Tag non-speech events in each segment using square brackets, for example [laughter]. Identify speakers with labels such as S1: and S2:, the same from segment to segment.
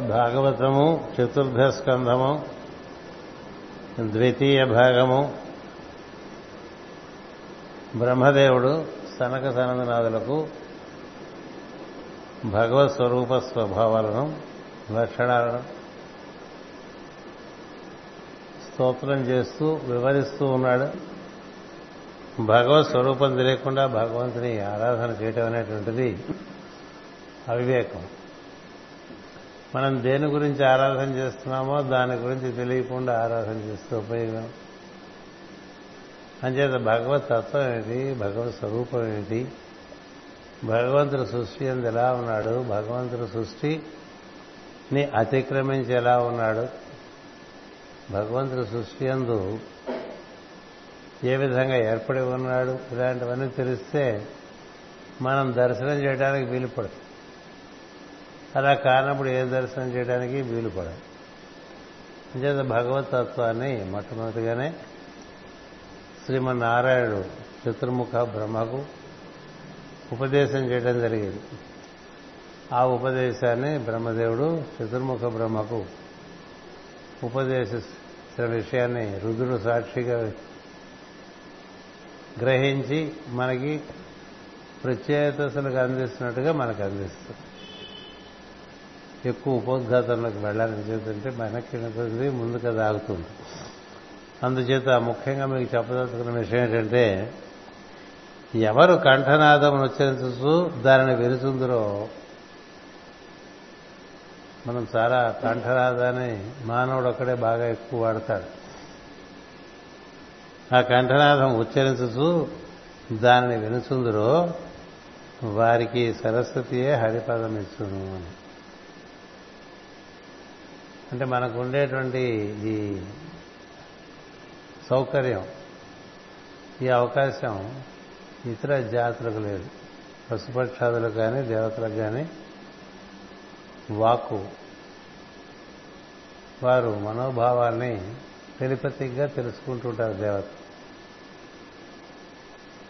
S1: భాగవతము చతుర్థ స్కంధము ద్వితీయ భాగము. బ్రహ్మదేవుడు సనక సనందనాథులకు భగవత్ స్వరూప స్వభావాలను లక్షణాలను స్తోత్రం చేస్తూ వివరిస్తూ ఉన్నాడు. భగవత్ స్వరూపం తెలియకుండా భగవంతుని ఆరాధన చేయటం అనేటువంటిది అవివేకం. మనం దేని గురించి ఆరాధన చేస్తున్నామో దాని గురించి తెలియకుండా ఆరాధన చేస్తే ఉపయోగం. అంచేత భగవత్ తత్వం ఏమిటి? భగవత్ స్వరూపం ఏమిటి? భగవంతుడు సృష్టి అందు ఎలా ఉన్నాడు? భగవంతుడు సృష్టిని అతిక్రమించి ఎలా ఉన్నాడు? భగవంతుడు సృష్టి అందు ఏ విధంగా ఏర్పడి ఉన్నాడు? ఇలాంటివన్నీ తెలిస్తే మనం దర్శనం చేయడానికి వీలు పడుతుంది అలా కానప్పుడు ఏ దర్శనం చేయడానికి వీలు పడదు. అంచేత భగవతత్వాన్ని మొట్టమొదటిగానే శ్రీమన్నారాయణుడు చతుర్ముఖ బ్రహ్మకు ఉపదేశం చేయడం జరిగింది. ఆ ఉపదేశాన్ని బ్రహ్మదేవుడు చతుర్ముఖ బ్రహ్మకు ఉపదేశించిన విషయాన్ని రుద్రుడు సాక్షిగా గ్రహించి మనకి ప్రత్యేకతలకు అందిస్తున్నట్టుగా మనకు అందిస్తుంది. ఎక్కువ ఉపోద్ఘాతంలోకి వెళ్ళాలని చేతంటే వెనక్కి ముందుగా ముందుకు అది ఆగుతుంది. అందుచేత ముఖ్యంగా మీకు చెప్పదలుచుకున్న విషయం ఏంటంటే ఎవరు కంఠనాదం ఉచ్చరించు దానిని వెలుతుందరో మనం చాలా కంఠనాదాన్ని మానవుడు ఒక్కడే బాగా ఎక్కువ వాడతాడు. ఆ కంఠనాదం ఉచ్చరించు దానిని వినుచుందరో వారికి సరస్వతియే హరిపదం ఇచ్చును అని. అంటే మనకు ఉండేటువంటి ఈ సౌకర్యం ఈ అవకాశం ఇతర జాతులకు లేదు. పశుపక్షాదులకు కానీ దేవతలకు కానీ వాకు వారు మనోభావాల్ని టెలిపతిక్గా తెలుసుకుంటుంటారు దేవత.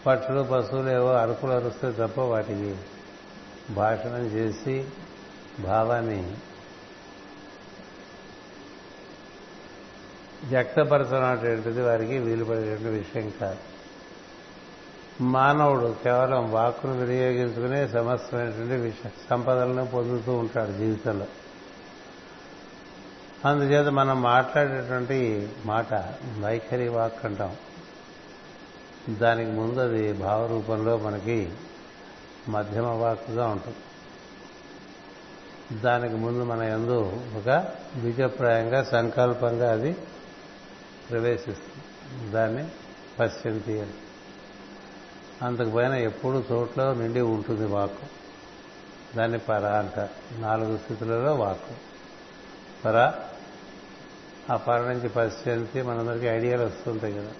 S1: పక్షులు పశువులు ఏవో అరుకులు అరుస్తే తప్ప వాటికి భాషణం చేసి భావాన్ని వ్యక్తపరచనటువంటిది వారికి వీలుపడేటువంటి విషయం కాదు. మానవుడు కేవలం వాక్కును వినియోగించుకునే సమస్తమైనటువంటి విషయ సంపదలను పొందుతూ ఉంటాడు జీవితంలో. అందుచేత మనం మాట్లాడేటువంటి మాట వైఖరి వాక్ అంటాం. దానికి ముందు అది భావరూపంలో మనకి మధ్యమ వాక్గా ఉంటుంది. దానికి ముందు మన ఎందు ఒక బీజప్రాయంగా సంకల్పంగా అది ప్రవేశిస్తుంది దాన్ని పశ్యంతి అని. అంతకు పైన ఎప్పుడు చోట్ల నిండి ఉంటుంది వాక్కు. దాన్ని పర అంటారు నాలుగు స్థితులలో వాక్కు. పర ఆ పర నుంచి పశ్యంతి మనందరికీ ఐడియాలు వస్తుంటాయి కదా.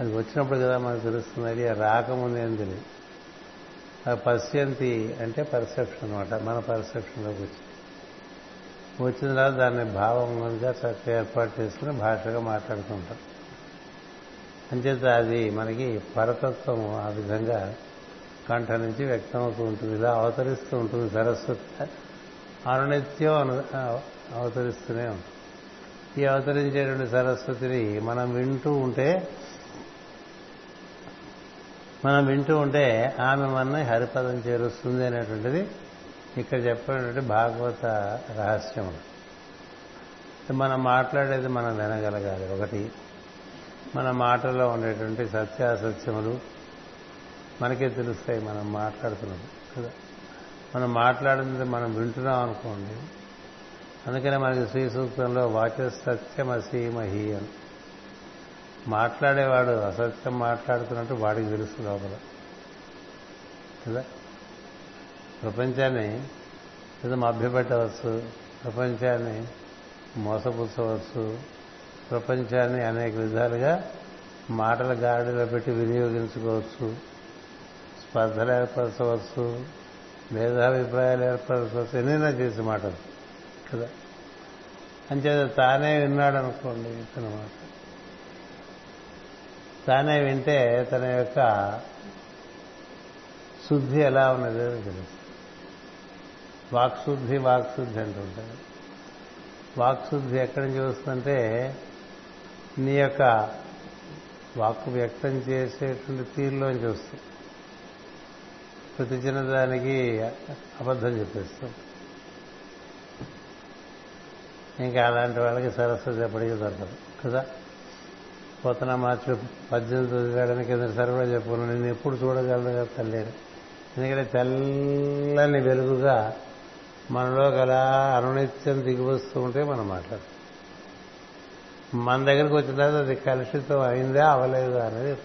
S1: అది వచ్చినప్పుడు కదా మనకు తెలుస్తుంది ఐడియా రాకముందు ఏం తెలియదు. ఆ పశ్యంతి అంటే పర్సెప్షన్ అనమాట మన పర్సెప్షన్లోకి వచ్చి వచ్చిన తర్వాత దాన్ని భావంగా చక్కగా ఏర్పాటు చేసుకుని భాషగా మాట్లాడుకుంటాం. అంచేత అది మనకి పరతత్వం ఆ విధంగా కంఠ నుంచి వ్యక్తమవుతూ ఉంటుంది. ఇలా అవతరిస్తూ ఉంటుంది సరస్వతి. అనునిత్యం అవతరిస్తూనే ఉంటుంది. ఈ అవతరించేటువంటి సరస్వతిని మనం వింటూ ఉంటే మనం వింటూ ఉంటే ఆమె మన హరిపదం చేరుస్తుంది అనేటువంటిది ఇక్కడ చెప్పినటువంటి భాగవత రహస్యం మనం మాట్లాడేది మనం వినగలగాలి. ఒకటి మన మాటల్లో ఉండేటువంటి సత్యాసత్యములు మనకే తెలుస్తాయి. మనం మాట్లాడుతున్నాం కదా. మనం మాట్లాడింది మనం వింటున్నాం అనుకోండి అందుకనే మనకి శ్రీ సూక్తంలో వాచ సత్యమసీమహి అని. మాట్లాడేవాడు అసత్యం మాట్లాడుతున్నట్టు వాడికి తెలుసు లోపల. కదా? ప్రపంచాన్ని ఏదో మభ్యపెట్టవచ్చు ప్రపంచాన్ని మోసపుచ్చవచ్చు ప్రపంచాన్ని అనేక విధాలుగా మాటల గాడిలో పెట్టి వినియోగించుకోవచ్చు స్పర్ధలు ఏర్పరచవచ్చు భేదాభిప్రాయాలు ఏర్పరచవచ్చు ఎన్నైనా చేసి మాటలు కదా? అంచేత తానే విన్నాడు అనుకోండి తన మాట. తానే వింటే తన యొక్క శుద్ధి ఎలా ఉన్నదో తెలుసు వాక్శుద్ధి వాక్శుద్ధి అంటుంటారు వాక్శుద్ధి ఎక్కడి నుంచి వస్తుందంటే నీ యొక్క వాక్కు వ్యక్తం చేసేటువంటి తీరులోంచి వస్తుంది. ప్రతి చిన్నదానికి అబద్ధం చెప్పేస్తాం ఇంకా అలాంటి వాళ్ళకి సరస్వతి ఎప్పటికీ దొరకదు కదా? పోతన మార్చి పద్దెనిమిది చదివాడని కింద సరిపడా చెప్పుకున్నాను నేను ఎప్పుడు చూడగలను కదా తల్లి ఎందుకంటే తెల్లని వెలుగుగా మనలో గల అనునిత్యం దిగివస్తూ ఉంటే మనం మాట్లాడతాం. మన దగ్గరికి వచ్చిన తర్వాత అది కలుషితం అయిందా అవలేదా అనేది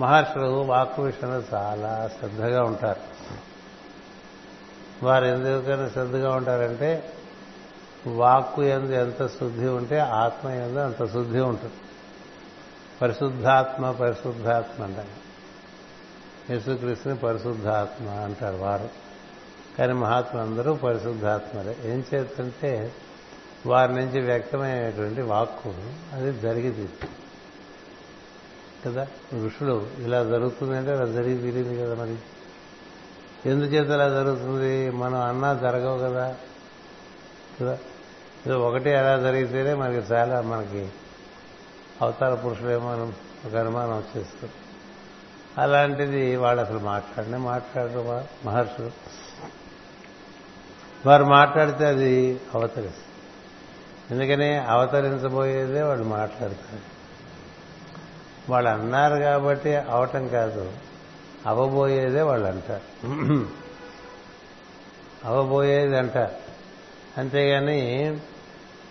S1: మహర్షులు వాక్కు విషయంలో చాలా శ్రద్ధగా ఉంటారు. వారు ఎందుకని శ్రద్ధగా ఉంటారంటే వాక్కు ఎందు ఎంత శుద్ధి ఉంటే ఆత్మ ఎందు అంత శుద్ధి ఉంటుంది. పరిశుద్ధాత్మ పరిశుద్ధాత్మ అంటారు. యేసుక్రీస్తుని పరిశుద్ధాత్మ అంటారు వారు. కానీ మహాత్ములు అందరూ పరిశుద్ధాత్మలే. ఏం చేస్తుంటే వారి నుంచి వ్యక్తమయ్యేటువంటి వాక్కు అది జరిగింది. కదా? ఋషులు ఇలా జరుగుతుందంటే అలా జరిగి తీరింది కదా మరి? ఎందుచేత అలా జరుగుతుంది? మనం అన్నా జరగవు కదా? కదా? ఇది ఒకటి ఎలా జరిగితేనే మనకి చాలా మనకి అవతార పురుషులేమో ఒక అనుమానం వచ్చేస్తుంది. అలాంటిది వాళ్ళు అసలు మాట్లాడినే మాట్లాడరు మహర్షులు. వారు మాట్లాడితే అది అవతరిస్తుంది. ఎందుకని? అవతరించబోయేదే వాళ్ళు మాట్లాడతారు వాళ్ళు అన్నారు కాబట్టి అవటం కాదు. అవబోయేదే వాళ్ళు అంటారు. అవబోయేది అంటారు. అంతేగాని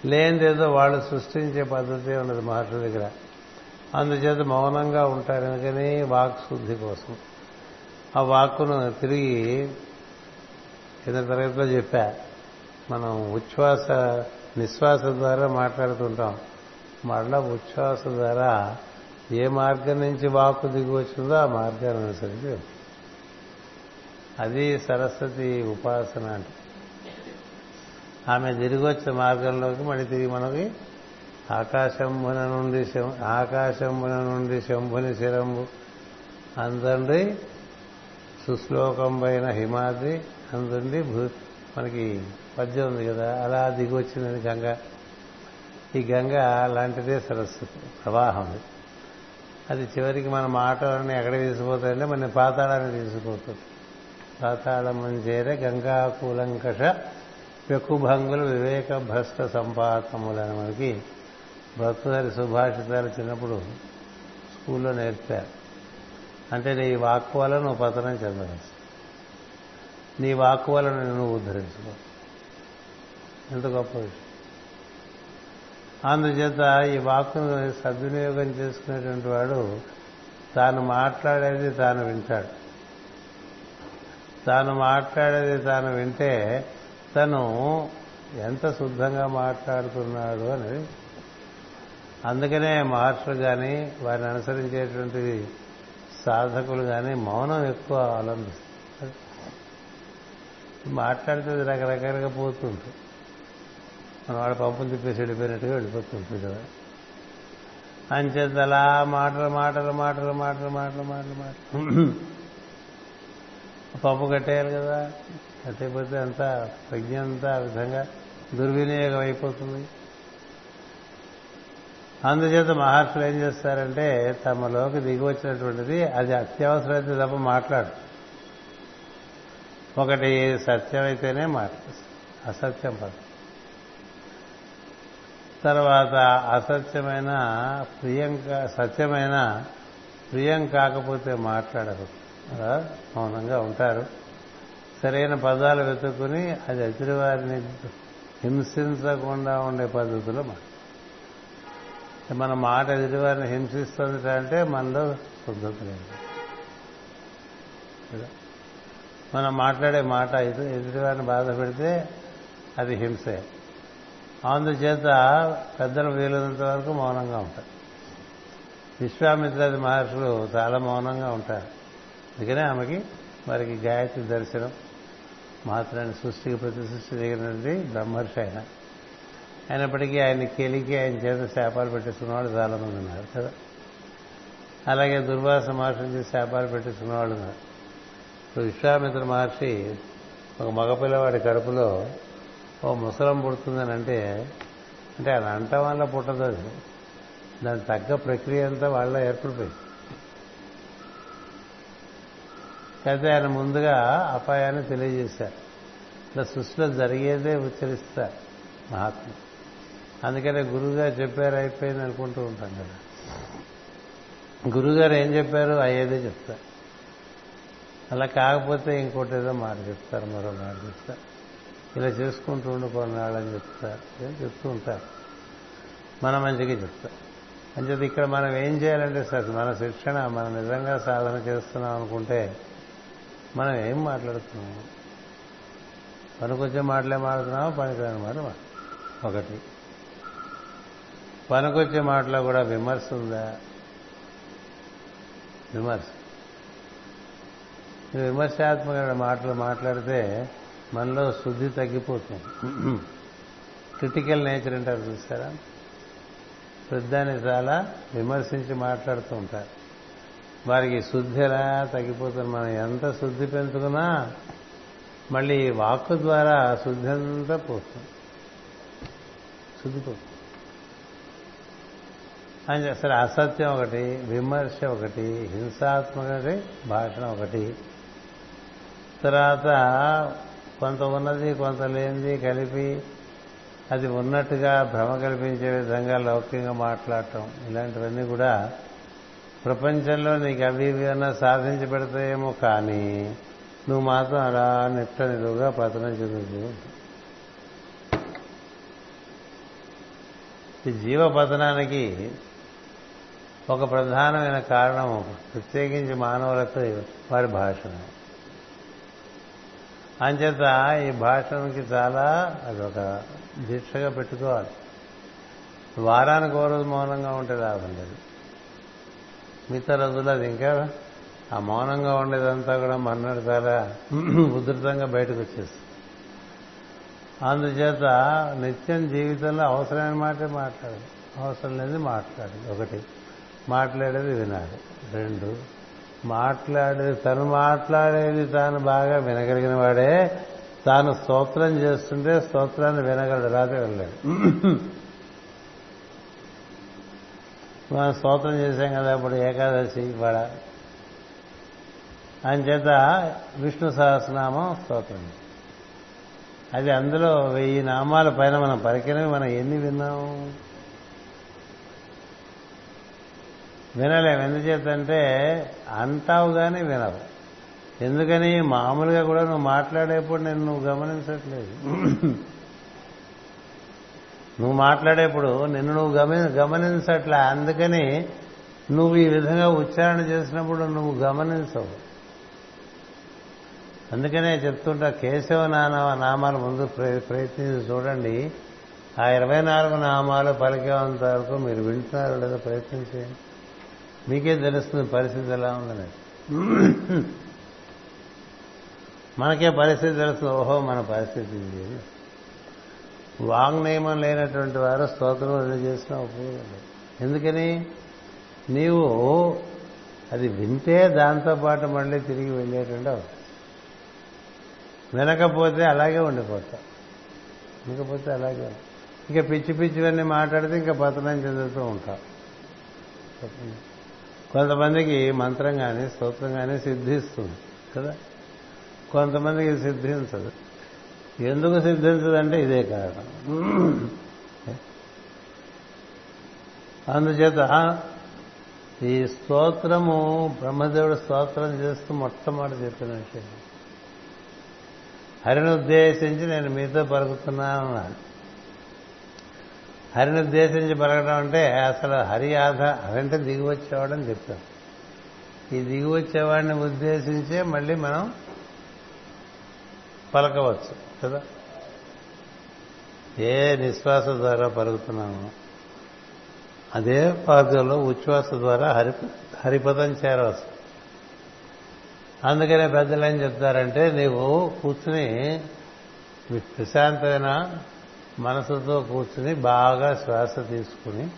S1: లేనిదేదో వాళ్ళు సృష్టించే పద్ధతి ఉన్నది మహర్షుల దగ్గర. అందుచేత మౌనంగా ఉంటారు. ఎందుకని? వాక్ శుద్ధి కోసం. ఆ వాక్కును తిరిగి కింద తరగతిలో చెప్పా. మనం ఉచ్ఛ్వాస నిశ్వాస ద్వారా మాట్లాడుతుంటాం. మళ్ళా ఉచ్ఛ్వాస ద్వారా ఏ మార్గం నుంచి వాక్కు దిగి వచ్చిందో ఆ మార్గాన్ని అనుసరించి అది సరస్వతి ఉపాసన అంటే. ఆమె తిరిగి వచ్చే మార్గంలోకి మళ్ళీ తిరిగి మనకి ఆకాశంబున నుండి ఆకాశంబున నుండి శంభుని శిరంబు. అందండి సుశ్లోకంపైన హిమాద్రి అందుండి. మనకి పద్యం ఉంది కదా అలా దిగి వచ్చిందని గంగ. ఈ గంగ లాంటిదే సరస్వతి ప్రవాహం అది. చివరికి మన మాటలన్నీ ఎక్కడ తీసుకుపోతాయంటే మన పాతాళాన్ని తీసుకుపోతుంది. పాతాళం చేరే గంగా కూలంకష పెక్కుభంగులు వివేక భ్రష్ట సంపాతములని మనకి భక్తుదారి సుభాషితాలు చిన్నప్పుడు స్కూల్లో నేర్పారు. అంటే నీ వాక్కు పతనం చెందవచ్చు. నీ వాక్కు వల్ల నువ్వు ఉద్ధరించుకో. ఎంత గొప్ప విషయం. అందుచేత ఈ వాక్కును సద్వినియోగం చేసుకునేటువంటి వాడు తాను మాట్లాడేది తాను వింటాడు. తాను మాట్లాడేది తాను వింటే తను ఎంత శుద్ధంగా మాట్లాడుతున్నాడు అనేది. అందుకనే మహర్షులు కానీ వారిని అనుసరించేటువంటి సాధకులు కానీ మౌనం ఎక్కువ అవలంబిస్తారు మాట్లాడితే రకరకాలుగా పోతుంటుంది. మన వాడు పంపులు తిప్పేసి వెళ్ళిపోయినట్టుగా వెళ్ళిపోతుంటుంది కదా. అంచేత అలా మాటలు మాటలు మాటలు మాటలు మాటలు మాటలు మాటలు. పంపు కట్టేయాలి కదా. కట్టేపోతే అంతా ప్రజ్ఞ అంతా ఆ విధంగా దుర్వినియోగం అయిపోతుంది. అందుచేత మహర్షులు ఏం చేస్తారంటే తమలోకి దిగి వచ్చినటువంటిది అది అత్యవసరమైతే తప్ప మాట్లాడు ఒకటి సత్యమైతేనే మాట్లాడు అసత్యం పద. తర్వాత అసత్యమైన ప్రియం సత్యమైన ప్రియం కాకపోతే మాట్లాడరు. అలా మౌనంగా ఉంటారు. సరైన పదాలు వెతుక్కుని అది ఎదుటివారిని హింసించకుండా ఉండే పద్ధతిలో మాట. మన మాట ఎదుటివారిని హింసిస్తుంది అంటే మనలో శుద్ధత లేదు. మనం మాట్లాడే మాట ఎదుటివారిని బాధ పెడితే అది హింసే. అందుచేత పెద్దలు వీలైనంత వరకు మౌనంగా ఉంటారు. విశ్వామిత్రాది మహర్షులు చాలా మౌనంగా ఉంటారు. అందుకనే ఆమెకి వారికి గాయత్రి దర్శనం మాత్రాన్ని సృష్టికి ప్రతి సృష్టి దిగినది బ్రహ్మర్షి ఆయన. అయినప్పటికీ ఆయన కెలికి ఆయన చేత శాపాలు పెట్టిస్తున్న వాళ్ళు ఉన్నారు కదా. అలాగే దుర్వాస మహర్షి శాపాలు పెట్టిస్తున్న వాళ్ళు ఉన్నారు. విశ్వామిత్ర మహర్షి ఒక మగపిల్లవాడి కడుపులో ఓ ముసలం పుడుతుందని అంటే అంటే అది అంట వల్ల పుట్టదు అది. దాని తగ్గ ప్రక్రియ అంతా వాళ్ళ ఏర్పడిపోయింది. అయితే ఆయన ముందుగా అపాయాన్ని తెలియజేశారు. ఇట్లా సృష్టిలో జరిగేదే ఉచ్చరిస్తారు మహాత్మ అందుకనే గురువుగారు చెప్పారు అయిపోయింది అనుకుంటూ ఉంటాం కదా. గురుగారు ఏం చెప్పారు? అయ్యేదే చెప్తారు. అలా కాకపోతే ఇంకోటి ఏదో మాట చెప్తారు మరో మాట చెప్తారు. ఇలా చేసుకుంటూ ఉండు కొన్నాళ్ళని చెప్తారు. చెప్తూ ఉంటారు. మన మంచిగా చెప్తారు. అంచేది ఇక్కడ మనం ఏం చేయాలంటే సార్ మన శిక్షణ మనం నిజంగా సాధన చేస్తున్నాం అనుకుంటే మనం ఏం మాట్లాడుతున్నాం? పనికొచ్చే మాటలే మాట్లాడుతున్నామా? పనికిరాని మాట ఒకటి. పనికొచ్చే మాటలో కూడా విమర్శ ఉందా? విమర్శ. విమర్శాత్మకమైన మాటలు మాట్లాడితే మనలో శుద్ధి తగ్గిపోతుంది. క్రిటికల్ నేచర్ అంటారు చూస్తారా? పెద్దాన్ని చాలా విమర్శించి మాట్లాడుతూ ఉంటారు. వారికి శుద్ధి ఎలా తగ్గిపోతుంది? మనం ఎంత శుద్ధి పెంచుకున్నా మళ్ళీ వాక్కు ద్వారా శుద్ధి అంతా పోతుంది. శుద్ధి అని అసలు అసత్యం ఒకటి విమర్శ ఒకటి హింసాత్మక భాషణ ఒకటి తర్వాత కొంత ఉన్నది కొంత లేనిది కలిపి అది ఉన్నట్టుగా భ్రమ కల్పించే విధంగా లౌకికంగా మాట్లాడటం. ఇలాంటివన్నీ కూడా ప్రపంచంలో నీకు అవి ఇవి అన్నా సాధించి పెడతాయేమో కానీ నువ్వు మాత్రం అలా నిట్ట నిలువుగా పతనం చెందుతూ ఈ జీవ పతనానికి ఒక ప్రధానమైన కారణం ప్రత్యేకించి మానవులతో వారి భాషణం అంచేత ఈ భాషకి చాలా అదొక దీక్షగా పెట్టుకోవాలి. వారానికి ఓ రోజు మౌనంగా ఉంటే లాభం లేదు. మిగతా రోజులు అది ఇంకా ఆ మౌనంగా ఉండేదంతా కూడా మన్నాడు చాలా ఉధృతంగా బయటకు వచ్చేస్తుంది. అందుచేత నిత్యం జీవితంలో అవసరమైన మాటే మాట్లాడాలి. అవసరం లేని మాట్లాడాలి. ఒకటి మాట్లాడేది వినాలి. రెండు మాట్లాడేది తను మాట్లాడేది తాను బాగా వినగలిగిన వాడే. తాను స్తోత్రం చేస్తుంటే స్తోత్రాన్ని వినగలడు రాతే వినలేడు మనం స్తోత్రం చేశాం కదా ఇప్పుడు ఏకాదశి ఇవాళ. చేత విష్ణు సహస్రనామం స్తోత్రం. అది అందులో వెయ్యి నామాల పైన మనం పరికినవి మనం ఎన్ని విన్నాము వినలేము. ఎందుచేతంటే అంటావు కానీ వినవు. ఎందుకని మామూలుగా కూడా నువ్వు మాట్లాడేప్పుడు నేను నువ్వు గమనించట్లేదు. నువ్వు మాట్లాడేప్పుడు నిన్ను నువ్వు గమని గమనించట్లే. అందుకని నువ్వు ఈ విధంగా ఉచ్చారణ చేసినప్పుడు నువ్వు గమనించవు. అందుకనే చెప్తుంటా కేశవ నానవ నామాలు ముందు ప్రయత్నించి చూడండి. ఆ ఇరవై నాలుగు నామాలు పలికేంత వరకు మీరు వింటున్నారు లేదా ప్రయత్నించేయండి మీకే తెలుస్తుంది పరిస్థితి ఎలా ఉందని. మనకే పరిస్థితి తెలుస్తుంది ఓహో మన పరిస్థితి వాంగ్ నియమం లేనటువంటి వారు స్తోత్రం రెండు చేసిన ఉపయోగం ఎందుకని? నీవు అది వింటే దాంతోపాటు మళ్ళీ తిరిగి వెళ్ళేటువంటి అవసరం వినకపోతే అలాగే ఉండిపోతా వినకపోతే అలాగే ఇంకా పిచ్చి పిచ్చివన్నీ మాట్లాడితే ఇంకా పతనం చెందుతూ ఉంటాం కొంతమందికి మంత్రం కానీ స్తోత్రం కానీ సిద్ధిస్తుంది కదా? కొంతమందికి సిద్ధించదు. ఎందుకు సిద్ధించదంటే ఇదే కారణం. అందుచేత ఈ స్తోత్రము బ్రహ్మదేవుడు స్తోత్రం చేస్తూ మొట్టమొదటి చెప్పిన విషయం. హరిని ఉద్దేశించి నేను మీతో పరుగుతున్నాను అన్నాడు హరిని ఉద్దేశించి పలకడం అంటే అసలు హరి ఆధ హరంటే దిగి వచ్చేవాడని చెప్తాం ఈ దిగి వచ్చేవాడిని ఉద్దేశించే మళ్ళీ మనం పలకవచ్చు కదా? ఏ నిశ్వాస ద్వారా పలుకుతున్నాము అదే పాదంలో ఉచ్ఛ్వాస ద్వారా హరి హరిపదం చేరవచ్చు. అందుకనే పెద్దలు ఏం చెప్తారంటే నీవు కూర్చుని ప్రశాంతమైన మనసుతో కూర్చుని బాగా శ్వాస తీసుకుని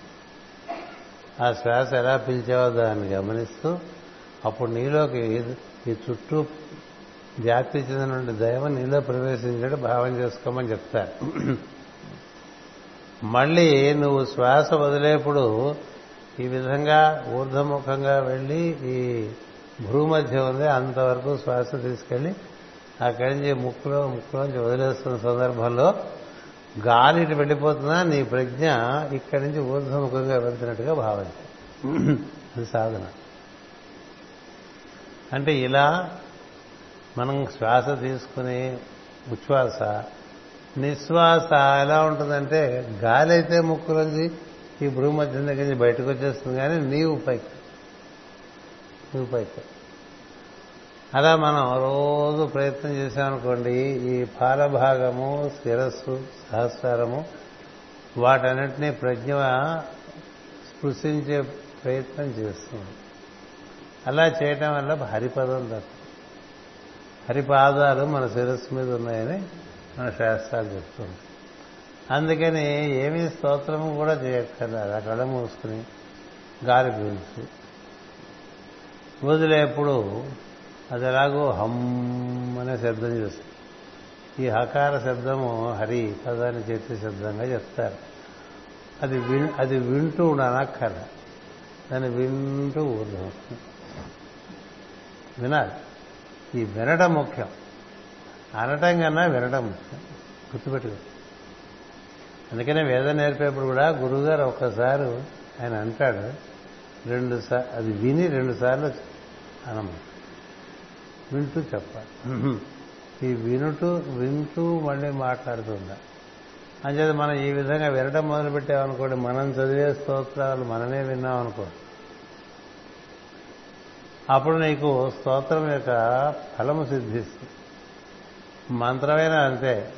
S1: ఆ శ్వాస ఎలా పిలిచావో దాన్ని గమనిస్తూ అప్పుడు నీలోకి ఈ చుట్టూ జాతి చెందిన దైవం నీలో ప్రవేశించడం భావం చేసుకోమని చెప్తారు. మళ్ళీ నువ్వు శ్వాస వదిలేప్పుడు ఈ విధంగా ఊర్ధముఖంగా వెళ్ళి ఈ భూమధ్య ఉంది అంతవరకు శ్వాస తీసుకెళ్ళి అక్కడి నుంచి ముక్కులో ముక్కులోంచి వదిలేస్తున్న సందర్భంలో గాలి ఇటు వెళ్ళిపోతున్నా నీ ప్రజ్ఞ ఇక్కడి నుంచి ఊర్ధముఖంగా వెళ్తున్నట్టుగా భావించు అది సాధన. అంటే ఇలా మనం శ్వాస తీసుకుని ఉచ్ఛ్వాస నిశ్వాస ఎలా ఉంటుందంటే గాలి అయితే ముక్కులోంచి ఈ భూమధ్యం దగ్గర నుంచి బయటకు వచ్చేస్తుంది కానీ నీవు పైకి నీవు పైకి. అలా మనం రోజు ప్రయత్నం చేశామనుకోండి ఈ పాలభాగము శిరస్సు సహస్రము వాటన్నిటినీ ప్రజ్ఞ స్పృశించే ప్రయత్నం చేస్తుంది అలా చేయటం వల్ల హరిపదం దక్కుతుంది హరిపాదాలు మన శిరస్సు మీద ఉన్నాయని మన శాస్త్రాలు చెప్తుంది. అందుకని ఏమీ స్తోత్రము కూడా చేయక్కర్లేదు. ఆ కళ్ళ మూసుకుని గాలి పీల్చి. వదిలేప్పుడు అది ఎలాగో హమ్ అనే శబ్దం చేస్తుంది ఈ హకార శబ్దము హరి పదాన్ని చేసే శబ్దంగా చెప్తారు. అది విన్ అది వింటూ అనక్కర దాన్ని వింటూ ఊర్ధం వినాలి. ఈ వినడం ముఖ్యం. అనటం కన్నా వినడం ముఖ్యం. గుర్తుపెట్టుకో. అందుకనే వేదం నేర్పేప్పుడు కూడా గురువుగారు ఒక్కసారి ఆయన అంటాడు రెండు సార్ అది విని రెండు సార్లు అనము వింటూ చెప్పాలి. ఈ వినుటూ వింటూ మళ్ళీ మాట్లాడుతుందా అంచేది మనం ఈ విధంగా వినడం మొదలుపెట్టామనుకోండి మనం చదివే స్తోత్రాలు మనమే విన్నామనుకో అప్పుడు నీకు స్తోత్రం యొక్క ఫలము సిద్ధిస్తుంది. మంత్రమైన అంతే.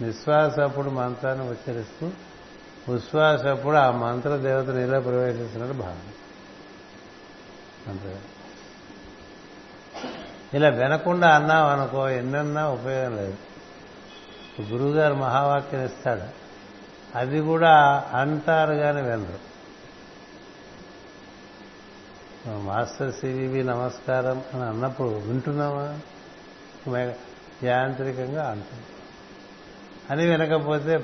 S1: నిశ్వాస అప్పుడు మంత్రాన్ని ఉచ్చరిస్తూ ఉశ్వాస అప్పుడు ఆ మంత్ర దేవత నీలో ప్రవేశిస్తున్నట్టు భావన అంతే ఇలా వినకుండా అన్నాం అనుకో ఎన్నన్నా ఉపయోగం లేదు. గురువుగారు మహావాక్యం ఇస్తాడు. అది కూడా అంటారు కానీ వినరు మాస్టర్ సివివి నమస్కారం అని అన్నప్పుడు వింటున్నామా యాంత్రికంగా అంటుంది అని వినకపోతే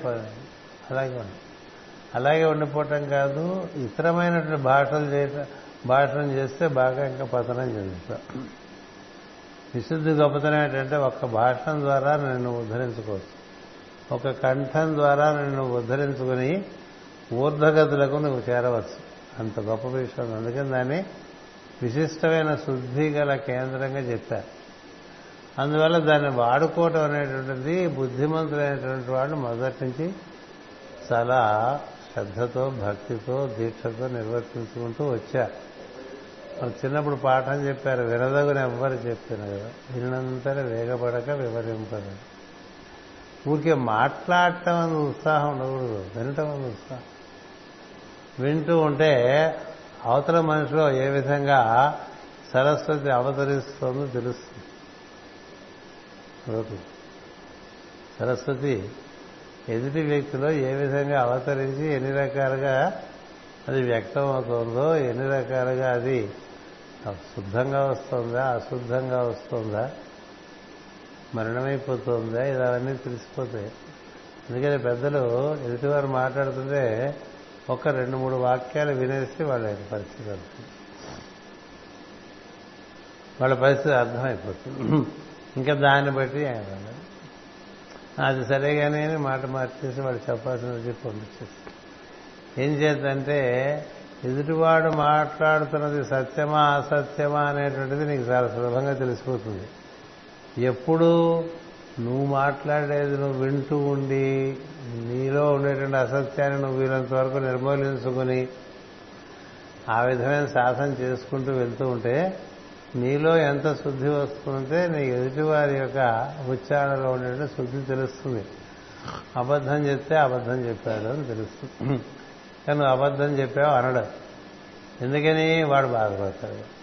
S1: అలాగే ఉండి. అలాగే ఉండిపోవటం కాదు ఇతరమైనటువంటి భాషలు చేయటం భాషను చేస్తే బాగా ఇంకా పతనం చెందుతాం విశుద్ధి గొప్పతనం ఏంటంటే ఒక్క భాషం ద్వారా నిన్ను ఉద్ధరించుకోవచ్చు. ఒక కంఠం ద్వారా నిన్ను ఉద్ధరించుకుని ఊర్ధగతులకు నువ్వు చేరవచ్చు. అంత గొప్ప విషయం. అందుకని దాన్ని విశిష్టమైన శుద్ధి గల కేంద్రంగా చెప్పారు అందువల్ల దాన్ని వాడుకోవటం అనేటువంటిది బుద్ధిమంతులైనటువంటి వాళ్ళు మొదటి నుంచి చాలా శ్రద్ధతో భక్తితో దీక్షతో నిర్వర్తించుకుంటూ వచ్చారు. మరి చిన్నప్పుడు పాఠం చెప్పారు వినదగున ఎవ్వరు చెప్పిన కదా వినంతనే వేగపడక వివరింపదు. ఊరికే మాట్లాడటం అని ఉత్సాహం ఉండకూడదు వినటం అని ఉత్సాహం. వింటూ ఉంటే అవతల మనిషిలో ఏ విధంగా సరస్వతి అవతరిస్తుందో తెలుస్తుంది. సరస్వతి ఎదుటి వ్యక్తిలో ఏ విధంగా అవతరించి ఎన్ని రకాలుగా అది వ్యక్తం అవుతుందో ఎన్ని రకాలుగా అది శుద్ధంగా వస్తుందా అశుద్ధంగా వస్తుందా మరణమైపోతుందా ఇలావన్నీ తెలిసిపోతాయి. అందుకని పెద్దలు ఎదుటివారు మాట్లాడుతుంటే ఒక రెండు మూడు వాక్యాలు వినేసి వాళ్ళ పరిస్థితి అవుతుంది వాళ్ళ పరిస్థితి అర్థమైపోతుంది. ఇంకా దాన్ని బట్టి అది సరే కానీ మాట మార్చేసి వాళ్ళు చెప్పాల్సినది చెప్పి పంపించేస్తారు. ఏం చేద్దంటే ఎదుటివాడు మాట్లాడుతున్నది సత్యమా అసత్యమా అనేటువంటిది నీకు చాలా సులభంగా తెలిసిపోతుంది. ఎప్పుడు నువ్వు మాట్లాడేది నువ్వు వింటూ ఉండి నీలో ఉండేటువంటి అసత్యాన్ని నువ్వు వీలంత వరకు నిర్మూలించుకుని ఆ విధమైన సాధన చేసుకుంటూ వెళ్తూ ఉంటే నీలో ఎంత శుద్ధి వస్తుందంటే నీ ఎదుటివారి యొక్క ఉచ్చారణలో ఉండేటువంటి శుద్ధి తెలుస్తుంది. అబద్ధం చెప్తే అబద్ధం చెప్పాడు అని తెలుస్తుంది. కానీ నువ్వు అబద్ధం చెప్పావు అనడు. ఎందుకని? వాడు బాధపడతాడు.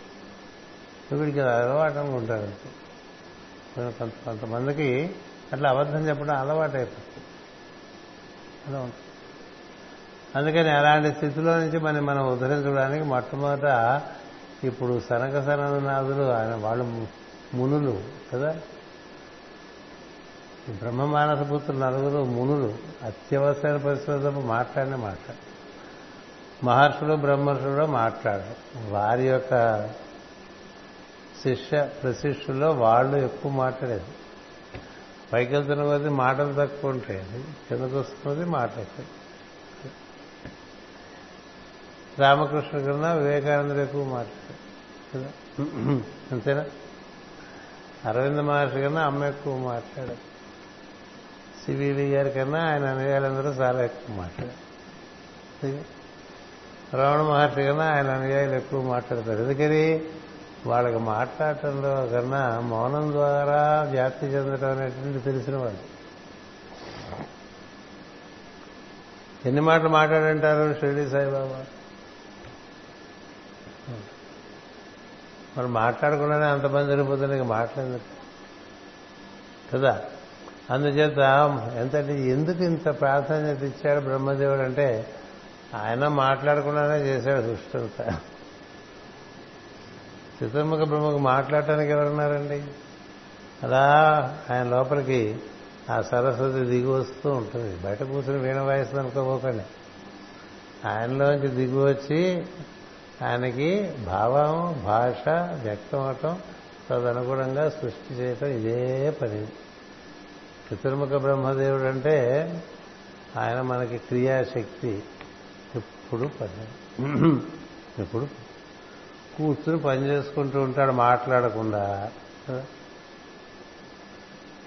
S1: వీడికి అలవాటు ఉంటాడు కొంత కొంతమందికి అట్లా అబద్ధం చెప్పడం అలవాటు అయిపోతుంది అలా ఉంటుంది. అందుకని అలాంటి స్థితిలో నుంచి మనం మనం ఉద్ధరించడానికి మొట్టమొదట ఇప్పుడు సనక సననాథులు ఆయన వాళ్ళు మునులు కదా? ఈ బ్రహ్మ మానసపుత్రులు నలుగురు మునులు. అత్యవసర పరిస్థితుల్లో మాట్లాడిన మాట. మహర్షులు బ్రహ్మర్షులు కూడా మాట్లాడరు. వారి యొక్క శిష్య ప్రశిష్యుల్లో వాళ్ళు ఎక్కువ మాట్లాడేది. పైకి వెళ్తున్న కొద్దీ మాటలు తక్కువ ఉంటాయి. కిందకు వస్తున్నది మాట రామకృష్ణ కన్నా వివేకానందుడు ఎక్కువ మాట్లాడారు కదా? అంతేనా? అరవింద మహర్షి కన్నా అమ్మ ఎక్కువ మాట్లాడారు సివివి గారి కన్నా ఆయన అనుయాయులందరూ చాలా ఎక్కువ మాట్లాడారు. రమణ మహర్షి కన్నా ఆయన అనుయాయులు ఎక్కువ మాట్లాడతారు. ఎందుకని? వాళ్ళకి మాట్లాడటంలో కన్నా మౌనం ద్వారా వ్యాప్తి చెందడం అనేటువంటి తెలిసిన వాళ్ళు. ఎన్ని మాటలు మాట్లాడంటారు షిరిడి సాయిబాబా? మరి మాట్లాడకుండానే అంతమంది జరిగిపోతుంది ఇంకా మాట్లాడదు కదా? అందుచేత ఎంతటి ఎందుకు ఇంత ప్రాధాన్యత ఇచ్చాడు బ్రహ్మదేవుడు అంటే ఆయన మాట్లాడకుండానే చేశాడు సృష్టి చతుర్ముఖ బ్రహ్మకు మాట్లాడటానికి ఎవరున్నారండి? అలా ఆయన లోపలికి ఆ సరస్వతి దిగి వస్తూ ఉంటుంది. బయట కూర్చుని వీణ వాయిస్తుంది అనుకోపోకండి. ఆయనలోంచి దిగి వచ్చి ఆయనకి భావం భాష వ్యక్తం అవటం తదనుగుణంగా సృష్టి చేయటం ఇదే పని. చతుర్ముఖ బ్రహ్మదేవుడు అంటే ఆయన మనకి క్రియాశక్తి. ఎప్పుడు పని [clears throat] ఎప్పుడు కూర్చుని పని చేసుకుంటూ ఉంటాడు మాట్లాడకుండా.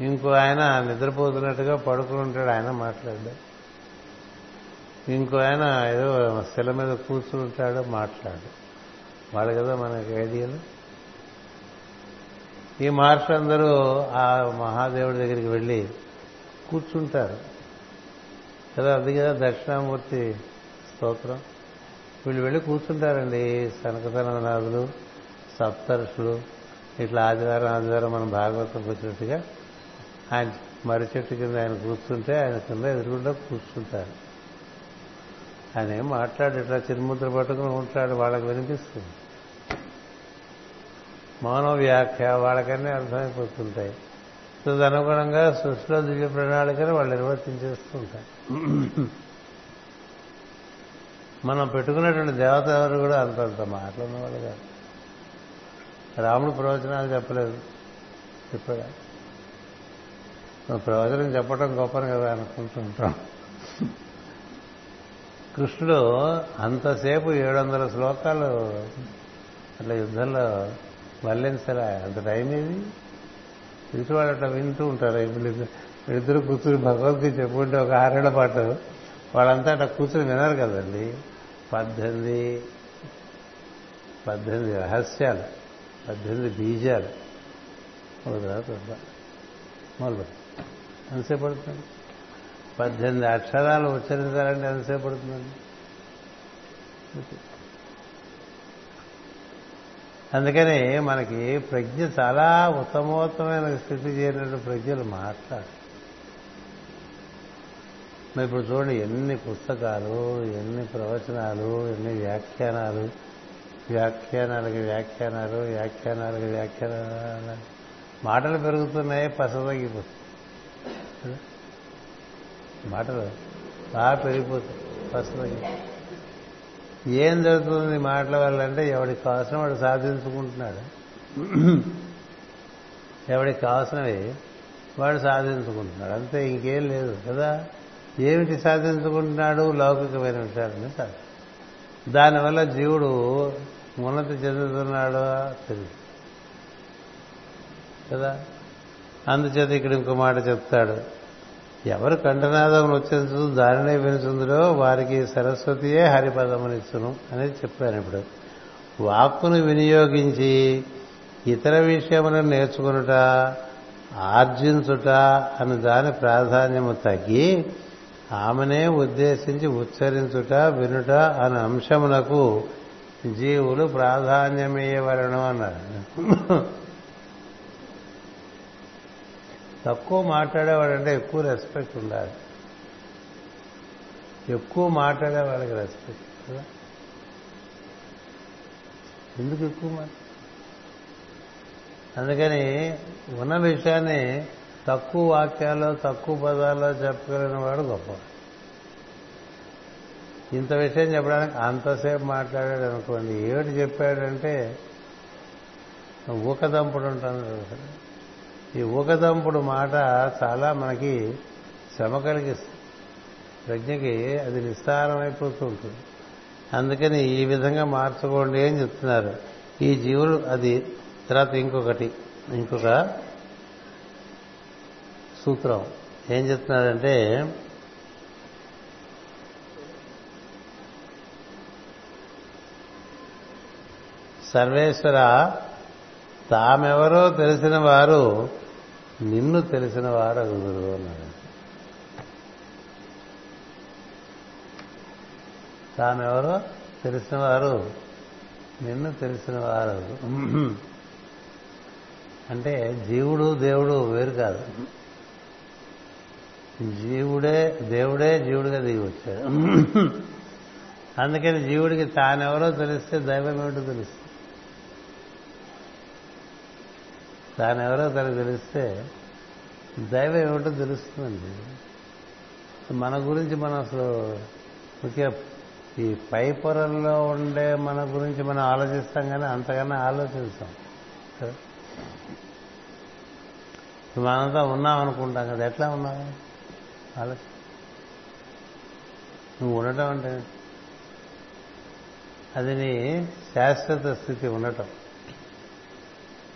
S1: ఇంకో ఆయన నిద్రపోతున్నట్టుగా పడుకుని ఉంటాడు ఆయన మాట్లాడు ఇంకో ఆయన ఏదో శిల మీద కూర్చుని ఉంటాడు మాట్లాడు వాళ్ళ కదా మనకి ఐడియాలు. ఈ మహర్షులందరూ ఆ మహాదేవుడి దగ్గరికి వెళ్ళి కూర్చుంటారు. కదా అది కదా దక్షిణామూర్తి స్తోత్రం. వీళ్ళు వెళ్ళి కూర్చుంటారండి. సనకసననాథులు సప్తర్షులు. ఇట్లా ఆదివారం ఆదివారం మనం భాగవతం వచ్చినట్టుగా ఆయన మర్రి చెట్టు కింద ఆయన కూర్చుంటే ఆయన కింద ఎదురుగుండా కూర్చుంటారు. ఆయన ఏం మాట్లాడు ఇట్లా చిరుముద్ర పట్టుకుని ఉంటాడు వాళ్ళకి వినిపిస్తుంది. మౌన వ్యాఖ్య వాళ్ళకన్నీ అర్థమైపోతుంటాయి. తదనుగుణంగా సృష్టిలో దివ్య ప్రణాళికను వాళ్ళు నిర్వర్తించేస్తూ ఉంటారు మనం పెట్టుకున్నటువంటి దేవత ఎవరు కూడా అంతంత మాటలు ఉన్నవాళ్ళు కాదు. రాముడు ప్రవచనాలు చెప్పలేదు. చెప్పాడు? ప్రవచనం చెప్పడం గొప్పని కదా అనుకుంటుంటాం కృష్ణుడు అంతసేపు ఏడు వందల శ్లోకాలు అట్లా యుద్ధంలో వల్లించలే అంత టైం ఏది? ఇటు వాళ్ళు అట్లా వింటూ ఉంటారు ఇప్పుడు ఇద్దరు కూర్చుని భగవద్గీత చెప్పుకుంటే ఒక ఆరేళ్ళ పాటు వాళ్ళంతా అట్లా కూర్చుని వినరు కదండి. పద్దెనిమిది పద్దెనిమిది రహస్యాలు పద్దెనిమిది బీజాలు. ఒక తర్వాత మొదలు ఎంతసేపు పడుతుంది? పద్దెనిమిది అక్షరాలు ఉచ్చరించాలంటే ఎంతసేపు పడుతుందండి అందుకని మనకి ప్రజ్ఞ చాలా ఉత్తమోత్తమైన స్థితి చేరినటువంటి ప్రజ్ఞలు మాట్లాడు మరి ఇప్పుడు చూడండి ఎన్ని పుస్తకాలు ఎన్ని ప్రవచనాలు ఎన్ని వ్యాఖ్యానాలు వ్యాఖ్యానాలకి వ్యాఖ్యానాలు వ్యాఖ్యానాలకి వ్యాఖ్యానాలు. మాటలు పెరుగుతున్నాయి పస మాటలు బాగా పెరిగిపోతాయి పస ఏం జరుగుతుంది మాటల వల్ల అంటే ఎవడికి కావాల్సిన వాడు సాధించుకుంటున్నాడు. ఎవడికి కావాల్సినవి వాడు సాధించుకుంటున్నాడు. అంతే ఇంకేం లేదు కదా. ఏమిటి సాధించుకుంటున్నాడు? లౌకికమైన విషయాలని కాదు దానివల్ల జీవుడు ఉన్నతి చెందుతున్నాడో తెలుసు కదా? అందుచేత ఇక్కడ ఇంకో మాట చెప్తాడు. ఎవరు కంఠనాదం నృత్యించు దానినే వినుచుందో వారికి సరస్వతియే హరిపదమునిచ్చును అనేది చెప్పాను ఇప్పుడు. వాక్కును వినియోగించి ఇతర విషయములను నేర్చుకునుట ఆర్జించుట అని దాని ప్రాధాన్యము తగ్గి ఆమెనే ఉద్దేశించి ఉచ్చరించుట వినుట అనే అంశమునకు జీవులు ప్రాధాన్యమయ్యవలను అన్నారు. తక్కువ మాట్లాడేవాడంటే ఎక్కువ రెస్పెక్ట్ ఉండాలి. ఎక్కువ మాట్లాడే వాళ్ళకి రెస్పెక్ట్ కదా? ఎందుకు ఎక్కువ మాట అందుకని ఉన్న విషయాన్ని తక్కువ వాక్యాల్లో తక్కువ పదాల్లో చెప్పగలిగిన వాడు గొప్ప ఇంత విషయం చెప్పడానికి అంతసేపు మాట్లాడాడు అనుకోండి. ఏడు చెప్పాడంటే ఊకదంపుడు ఉంటాను ఈ ఊకదంపుడు మాట చాలా మనకి శ్రమ కలిగిస్తుంది. ప్రజ్ఞకి అది నిస్సారమైపోతూ ఉంటుంది. అందుకని ఈ విధంగా మార్చుకోండి అని చెప్తున్నారు. ఈ జీవులు అది తర్వాత ఇంకొకటి ఇంకొక సూత్రం. ఏం చెప్తున్నారంటే సర్వేశ్వర తామెవరో తెలిసిన వారు నిన్ను తెలిసిన వారు అగుదురు అన్నారు తామెవరో తెలిసిన వారు నిన్ను తెలిసిన వారు. అంటే జీవుడు దేవుడు వేరు కాదు. జీవుడే దేవుడే జీవుడిగా దిగి వచ్చాడు అందుకని జీవుడికి తానెవరో తెలిస్తే దైవం ఏమిటో తెలుస్తుంది. తానెవరో తనకు తెలిస్తే దైవం ఏమిటో తెలుస్తుందండి. మన గురించి మనం అసలు ముఖ్య ఈ పై పొరల్లో ఉండే మన గురించి మనం ఆలోచిస్తాం కానీ అంతకన్నా ఆలోచిస్తాం మనంతా ఉన్నాం అనుకుంటాం కదా ఎట్లా ఉన్నావు ఆలోచి నువ్వు ఉండటం అంటే అది నీ శాశ్వత స్థితి ఉండటం.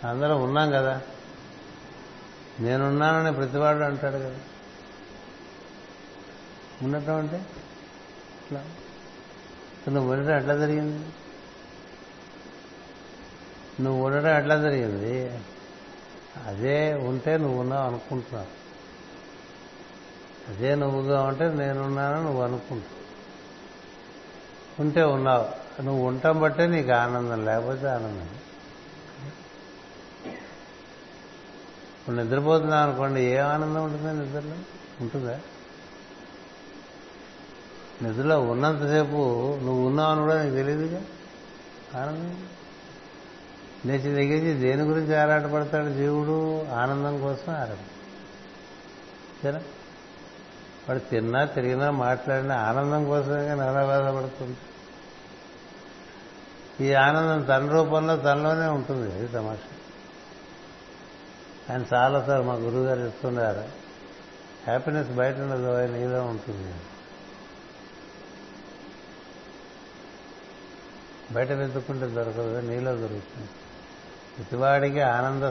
S1: అందరం ఉన్నాం కదా. నేనున్నానని ప్రతివాడు అంటాడు కదా. ఉండటం అంటే ఇట్లా. నువ్వు ఉండటం ఎట్లా జరిగింది? నువ్వు ఉండటం ఎట్లా జరిగింది? అదే ఉంటే నువ్వు ఉన్నావు అనుకుంటున్నావు. అదే నువ్వుగా ఉంటే నేనున్నానని నువ్వు అనుకుంటా. ఉంటే ఉన్నావు. నువ్వు ఉంటాం బట్టే నీకు ఆనందం లేకపోతే ఆనందం. ఇప్పుడు నిద్రపోతున్నావు అనుకోండి ఏ ఆనందం ఉంటుంది నిద్రలో? ఉంటుందా? నిద్రలో ఉన్నంతసేపు నువ్వు ఉన్నావని కూడా నీకు తెలియదుగా? ఆనందం? లేచి దగ్గరించి దేని గురించి ఆరాటపడతాడు? జీవుడు ఆనందం కోసం ఆరాటం సరే? వాడు తిన్నా తిరిగినా మాట్లాడినా ఆనందం కోసమే నానా బాధపడుతుంది. ఈ ఆనందం తన రూపంలో తనలోనే ఉంటుంది అది తమాషా. ఆయన చాలాసార్లు మా గురువు గారు హ్యాపీనెస్ బయట ఉండదు ఆయన నీలో ఉంటుంది. బయట వెతుక్కుంటే దొరకదు నీలో దొరుకుతుంది. ప్రతివాడికి ఆనంద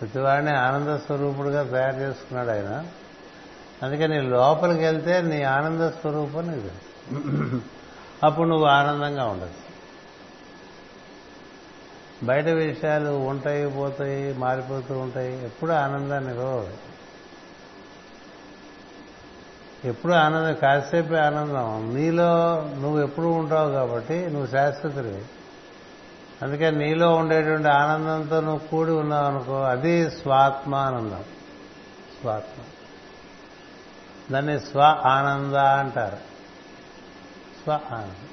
S1: ప్రతివాడిని ఆనంద స్వరూపుడుగా తయారు చేసుకున్నాడు ఆయన. అందుకని లోపలికి వెళ్తే నీ ఆనంద స్వరూపం నీకు తెలుసు. అప్పుడు నువ్వు ఆనందంగా ఉండదు బయట విషయాలు ఉంటాయి పోతాయి మారిపోతూ ఉంటాయి. ఎప్పుడు ఆనందాన్ని ఇవ్వవు. ఎప్పుడు ఆనందం కాసేపే ఆనందం. నీలో నువ్వు ఎప్పుడు ఉంటావు కాబట్టి నువ్వు శాశ్వతుడివి. అందుకని నీలో ఉండేటువంటి ఆనందంతో నువ్వు కూడి ఉన్నావు అనుకో అది స్వాత్మానందం. స్వాత్మ. దాన్ని స్వ ఆనంద అంటారు. స్వ ఆనంద.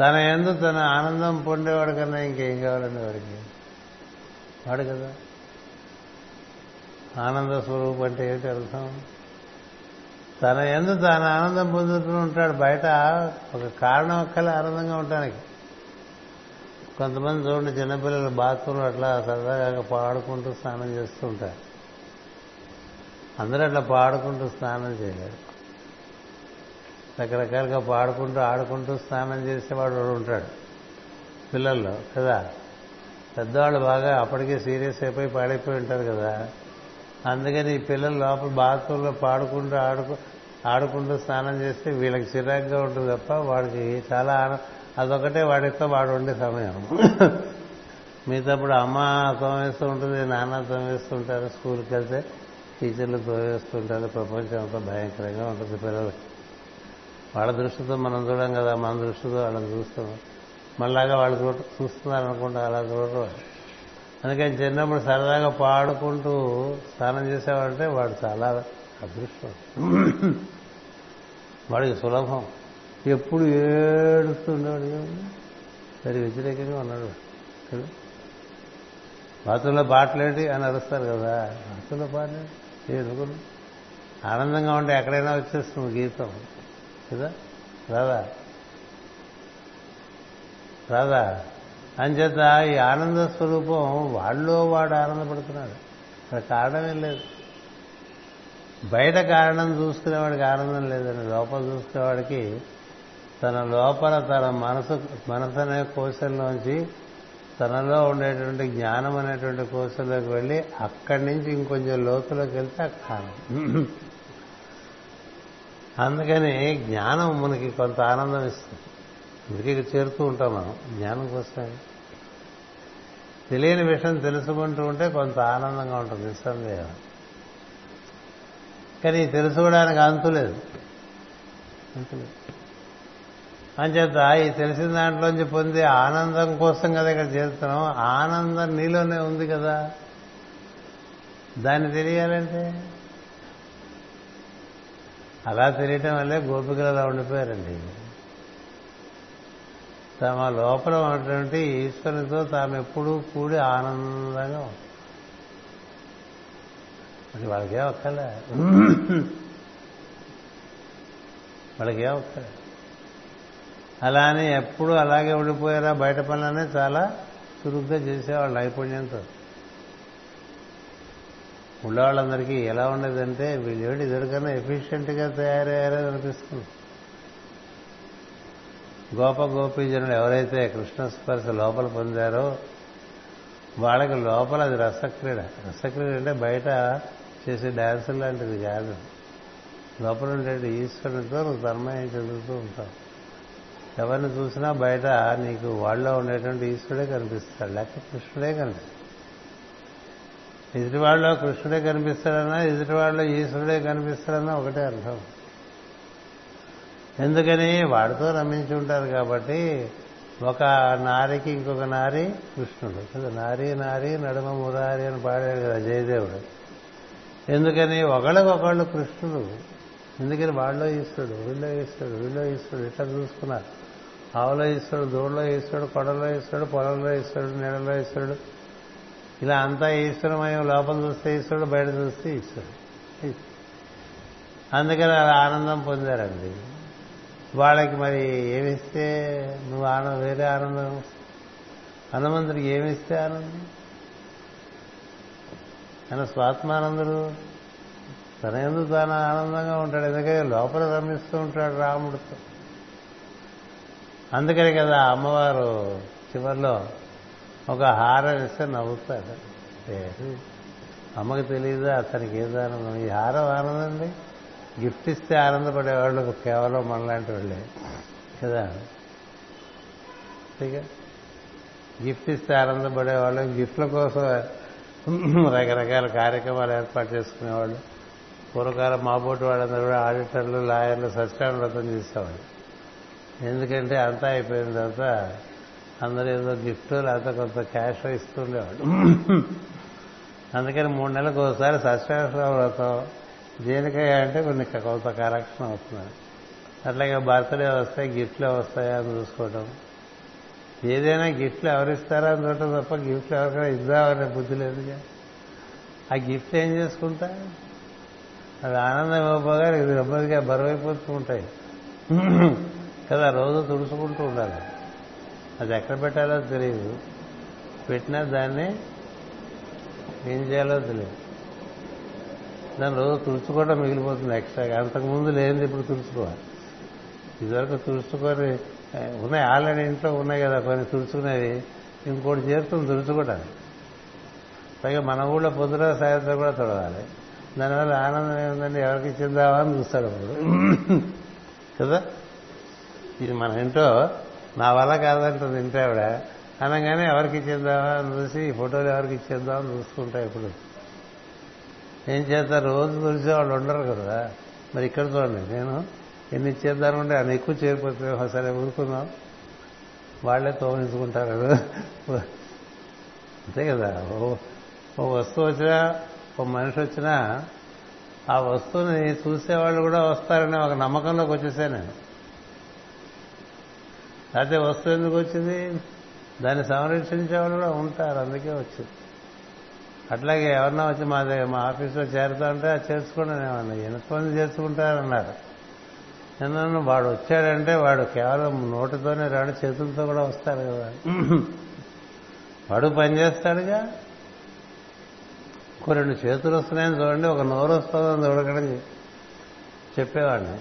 S1: తన ఎందు తన ఆనందం పొందేవాడు కన్నా ఇంకేం కావాలండి వాడికి? వాడు కదా. ఆనంద స్వరూపం అంటే ఏంటి అర్థం? తన ఎందు తాను ఆనందం పొందుతూ ఉంటాడు. బయట ఒక కారణం ఒక్కలే ఆనందంగా ఉండటానికి. కొంతమంది చూడండి చిన్నపిల్లలు బాత్రూంలో అట్లా సరదాగా పాడుకుంటూ స్నానం చేస్తూ ఉంటారు. అందరూ అట్లా పాడుకుంటూ స్నానం చేయలేరు రకరకాలుగా పాడుకుంటూ ఆడుకుంటూ స్నానం చేసేవాడు ఉంటాడు పిల్లల్లో కదా? పెద్దవాళ్ళు బాగా అప్పటికే సీరియస్ అయిపోయి పాడైపోయి ఉంటారు కదా? అందుకని ఈ పిల్లలు లోపల బాత్రూంలో పాడుకుంటూ ఆడుకు ఆడుకుంటూ స్నానం చేస్తే వీళ్ళకి చిరాగ్గా ఉంటుంది తప్ప వాడికి చాలా ఆనందం అదొకటే వాడితో వాడు ఉండే సమయం. మిగతాప్పుడు అమ్మ తోమేస్తూ ఉంటుంది నాన్న తోమేస్తూ ఉంటారు స్కూల్కి వెళ్తే. టీచర్లు తోమేస్తుంటారు ప్రపంచం అంతా భయంకరంగా ఉంటుంది పిల్లలు. వాళ్ళ దృష్టితో మనం చూడం కదా మన దృష్టితో వాళ్ళని చూస్తాం. మళ్ళాగా వాళ్ళు చూడ చూస్తున్నారు అనుకుంటా అలా చూడరు. అందుకని చిన్నప్పుడు సరదాగా పాడుకుంటూ స్నానం చేసేవాడంటే వాడు చాలా అదృష్టం. వాడికి సులభం. ఎప్పుడు ఏడుస్తుండేవాడు సరి వ్యతిరేకంగా ఉన్నాడు. కదా? పాటలేంటి అని అరుస్తారు కదా. బాత్రూంలో పాటలేంటి? ఎందుకు ఆనందంగా ఉంటే ఎక్కడైనా వచ్చేస్తుంది గీతం. కదా? రాదా రాదా అంచేత ఈ ఆనంద స్వరూపం వాళ్ళలో వాడు ఆనందపడుతున్నాడు. అక్కడ కారణమేం లేదు. బయట కారణం చూసుకునేవాడికి ఆనందం లేదని లోపల చూసుకునేవాడికి తన లోపల తన మనసు మనసు అనే కోశంలోంచి తనలో ఉండేటువంటి జ్ఞానం అనేటువంటి కోసంలోకి వెళ్ళి అక్కడి నుంచి ఇంకొంచెం లోతులోకి వెళ్తే అక్కడ ఆనందం అందుకని జ్ఞానం మనకి కొంత ఆనందం ఇస్తుంది. అందుకే చేరుతూ ఉంటాం మనం. జ్ఞానం కోసమే. తెలియని విషయం తెలుసుకుంటూ ఉంటే కొంత ఆనందంగా ఉంటుంది నిస్సందేహం. కానీ తెలుసుకోవడానికి అంతులేదు అంతులేదు అంచేత ఈ తెలిసిన దాంట్లోంచి పొందే ఆనందం కోసం కదా ఇక్కడ చేస్తున్నాం. ఆనందం నీలోనే ఉంది కదా. దాన్ని తెలియాలంటే? అలా తెలియటం వల్లే గోపికలు అలా ఉండిపోయారండి. తమ లోపల ఉన్నటువంటి ఈశ్వరునితో తాము ఎప్పుడూ కూడి ఆనందంగా ఉంటాం. వాళ్ళకే ఒక్కలే? వాళ్ళకే ఒక్కలే? అలా అని ఎప్పుడు అలాగే ఉండిపోయారా? బయట పనులనే చాలా చురుగ్గా చేసేవాళ్ళు నైపుణ్యంతో. ఉండేవాళ్ళందరికీ ఎలా ఉండేదంటే వీళ్ళు ఏమిటి ఇద్దరికన్నా ఎఫిషియెంట్గా తయారయ్యారో అనిపిస్తుంది. గోప గోపీజనులు ఎవరైతే కృష్ణస్పర్శ లోపల పొందారో వాళ్ళకి లోపల అది రసక్రీడ. రసక్రీడ అంటే బయట చేసే డాన్సులు లాంటిది కాదు. లోపల ఉండే ఈశ్వరునితో నువ్వు తన్మయం చెందుతూ ఉంటావు. ఎవరిని చూసినా బయట నీకు వాళ్ళలో ఉండేటువంటి ఈశ్వరుడే కనిపిస్తాడు లేకపోతే కృష్ణుడే కనిపిస్తాడు. ఎదుటివాళ్ళలో కృష్ణుడే కనిపిస్తాడన్నా ఎదుటివాళ్ళలో ఈశ్వరుడే కనిపిస్తాడన్నా ఒకటే అర్థం. ఎందుకని వాడితో రమించి ఉంటారు కాబట్టి ఒక నారికి ఇంకొక నారి కృష్ణుడు. కదా నారి నారి నడుమ మురారి అని పాడాడు కదా జయదేవుడు. ఎందుకని ఒకళ్ళకొకళ్ళు కృష్ణుడు. ఎందుకని వాళ్ళలో ఈశ్వరుడు వీళ్ళో ఈశ్వరుడు వీళ్ళో ఈశ్వరుడు ఇట్లా చూసుకున్నారు. ఆవులో ఈశ్వరుడు దూడలో ఈశ్వరుడు కొడలో ఈశ్వరుడు పొలంలో ఈశ్వరుడు నీడలో ఈశ్వరుడు ఇలా అంతా ఈశ్వరమయం లోపల చూస్తే ఈశ్వరుడు బయట చూస్తే ఈశ్వరుడు. అందుకని అలా ఆనందం పొందారండి. వాళ్ళకి మరి ఏమిస్తే నువ్వు ఆనందం వేరే ఆనందం? హనుమంతుడికి ఏమిస్తే ఆనందం? ఆయన స్వాత్మానందుడు తన ఎందుకు తాను ఆనందంగా ఉంటాడు. ఎందుకంటే లోపల రమిస్తూ ఉంటాడు రాముడితో. అందుకని కదా అమ్మవారు చివరిలో ఒక హారం ఇస్తే నవ్వుతాడు. అమ్మకి తెలియదా అతనికి ఏదో ఆనందం? ఈ హారం ఆనందండి. గిఫ్ట్ ఇస్తే ఆనందపడేవాళ్ళు కేవలం మనలాంటి వాళ్ళే. కదా? గిఫ్ట్ ఇస్తే ఆనందపడేవాళ్ళు గిఫ్ట్ల కోసం రకరకాల కార్యక్రమాలు ఏర్పాటు చేసుకునేవాళ్ళు. పూర్వకాలం మాబోటి వాళ్ళందరూ కూడా ఆడిటర్లు లాయర్లు సత్యాన్ని వ్రతం చేసేవాళ్ళు. ఎందుకంటే అంతా అయిపోయిన తర్వాత అందరూ ఏదో గిఫ్ట్ లేకపోతే కొంత క్యాష్ ఇస్తూ అందుకని మూడు నెలలకు ఒకసారి సత్యనారాయణ వ్రతం. అంటే కొన్ని కొంత కరెక్షన్ అవుతుంది అట్లాగే బర్త్డే వస్తాయి గిఫ్ట్లు వస్తాయా అని చూసుకోవటం. ఏదైనా గిఫ్ట్లు ఎవరిస్తారా అని చూడటం తప్ప గిఫ్ట్లు ఎవరికైనా ఇద్దామనే బుద్ధి లేదుగా. ఆ గిఫ్ట్ ఏం చేసుకుంటా? అది ఆనందం ఇవ్వబోగా ఇది నెమ్మదిగా బరువైపోతూ ఉంటాయి. కదా రోజు తుడుచుకుంటూ ఉండాలి. అది ఎక్కడ పెట్టాలో తెలియదు. పెట్టినా దాన్ని ఏం చేయాలో తెలియదు. దాన్ని రోజు తుడుచుకోవడం మిగిలిపోతుంది ఎక్స్ట్రాగా. అంతకుముందు లేనిది ఇప్పుడు తుడుచుకోవాలి. ఇదివరకు తుడుచుకొని ఉన్నాయి ఆల్రెడీ ఇంట్లో ఉన్నాయి కదా కొన్ని తుడుచుకునేవి. ఇంకోటి చేరుతుంది తుడుచుకోవడానికి పైగా మన ఊళ్ళో పొద్దున సాయంత్రం కూడా తొడవాలి. దానివల్ల ఆనందం ఏముందండి? ఎవరికి చెందావా అని చూస్తాడు అప్పుడు కదా? ఇది మన ఇంట్లో నా వల్ల కాదంటుంది ఇంటి ఆవిడ. అనగానే ఎవరికి ఇచ్చేద్దామా అని చూసి ఈ ఫోటోలు ఎవరికి ఇచ్చేద్దామని చూసుకుంటా ఇప్పుడు. ఏం చేస్తా రోజు తులిసే వాళ్ళు ఉండరు కదా. మరి ఇక్కడ చూడండి నేను ఎన్ని ఇచ్చేద్దాను అని ఎక్కువ చేరిపోతే సరే ఊరుకుందాం. వాళ్ళే తోమించుకుంటారు. అంతే కదా. ఓ వస్తువు వచ్చినా ఓ మనిషి వచ్చినా ఆ వస్తువుని చూసేవాళ్ళు కూడా వస్తారనే ఒక నమ్మకంలోకి వచ్చేసాను నేను. అదే వస్తువు ఎందుకు వచ్చింది? దాన్ని సంరక్షించే వాళ్ళు కూడా ఉంటారు అందుకే వచ్చింది. అట్లాగే ఎవరన్నా వచ్చి మా దగ్గర మా ఆఫీస్లో చేరుతా ఉంటే అది చేసుకోండి అనేవాడిని ఎంతమంది చేసుకుంటారన్నారు నిన్న వాడు వచ్చాడంటే వాడు కేవలం నోటితోనే రాడు చేతులతో కూడా వస్తాడు కదా. వాడు పని ఒక రెండు చేతులు వస్తున్నాయని చూడండి ఒక నోరు వస్తుందని చూడకండి చెప్పేవాడిని.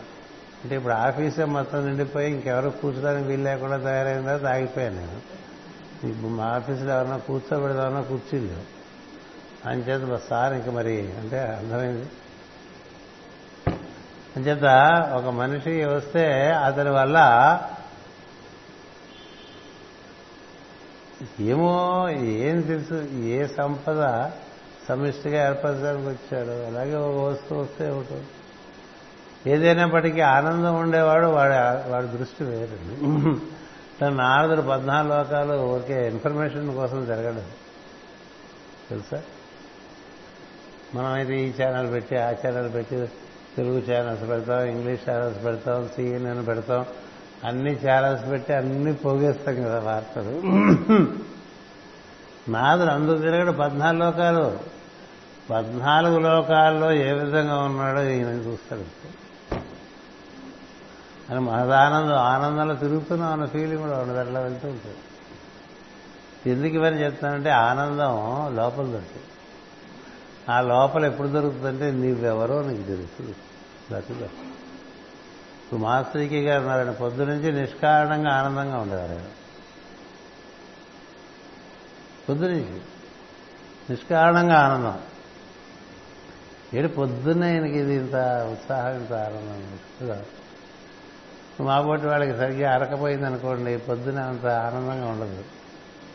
S1: అంటే ఇప్పుడు ఆఫీసే మొత్తం నిండిపోయి ఇంకెవరు కూర్చోడానికి వీలు లేకుండా తయారైన తర్వాత ఆగిపోయాను నేను. ఇప్పుడు మా ఆఫీసులో ఎవరన్నా కూర్చోబెడదామన్నా కూర్చుంది అంచేత మా సార్ ఇంక మరి అంటే అర్థమైంది. అంచేత ఒక మనిషి వస్తే అతని వల్ల ఏమో ఏం తెలుసు ఏ సంపద సమిష్టిగా ఏర్పరచడానికి వచ్చాడు. అలాగే ఒక వస్తువు వస్తే ఒకటి ఏదైనప్పటికీ ఆనందం ఉండేవాడు వాడి వాడి దృష్టి వేరండి తన నారదుడు పద్నాలుగు లోకాలు ఊరికే ఇన్ఫర్మేషన్ కోసం జరగడం తెలుసా? మనమైతే ఈ ఛానల్ పెట్టి ఆ ఛానల్ పెట్టి తెలుగు ఛానల్స్ పెడతాం ఇంగ్లీష్ ఛానల్స్ పెడతాం సిఎన్ఎన్ పెడతాం అన్ని ఛానల్స్ పెట్టి అన్ని పోగేస్తాం కదా వార్తలు. నాదుడు అందుకు తిరగడు పద్నాలుగు లోకాలు. పద్నాలుగు లోకాల్లో ఏ విధంగా ఉన్నాడో ఈయన చూస్తాడు. అని మహదానందం ఆనందంలో తిరుగుతున్నాం అన్న ఫీలింగ్ కూడా ఉండదు అట్లా వెళ్తూ ఉంటుంది. ఎందుకు ఇవన్నీ చెప్తానంటే ఆనందం లోపల దొరుకుతుంది. ఆ లోపల ఎప్పుడు దొరుకుతుందంటే నీవెవరో నీకు తెలుస్తుంది దొరుకుతుంది ఇప్పుడు మాస్టర్కి గారు ఉన్నారని పొద్దు నుంచి నిష్కారణంగా ఆనందంగా ఉండేవారు. ఆయన పొద్దు నుంచి నిష్కారణంగా ఆనందం. ఏడు పొద్దున్నే ఆయనకి ఇది ఇంత ఉత్సాహం ఇంత ఆనందం. మాబోటి మా వాళ్ళకి సరిగ్గా అరకపోయింది అనుకోండి పొద్దున అంత ఆనందంగా ఉండదు.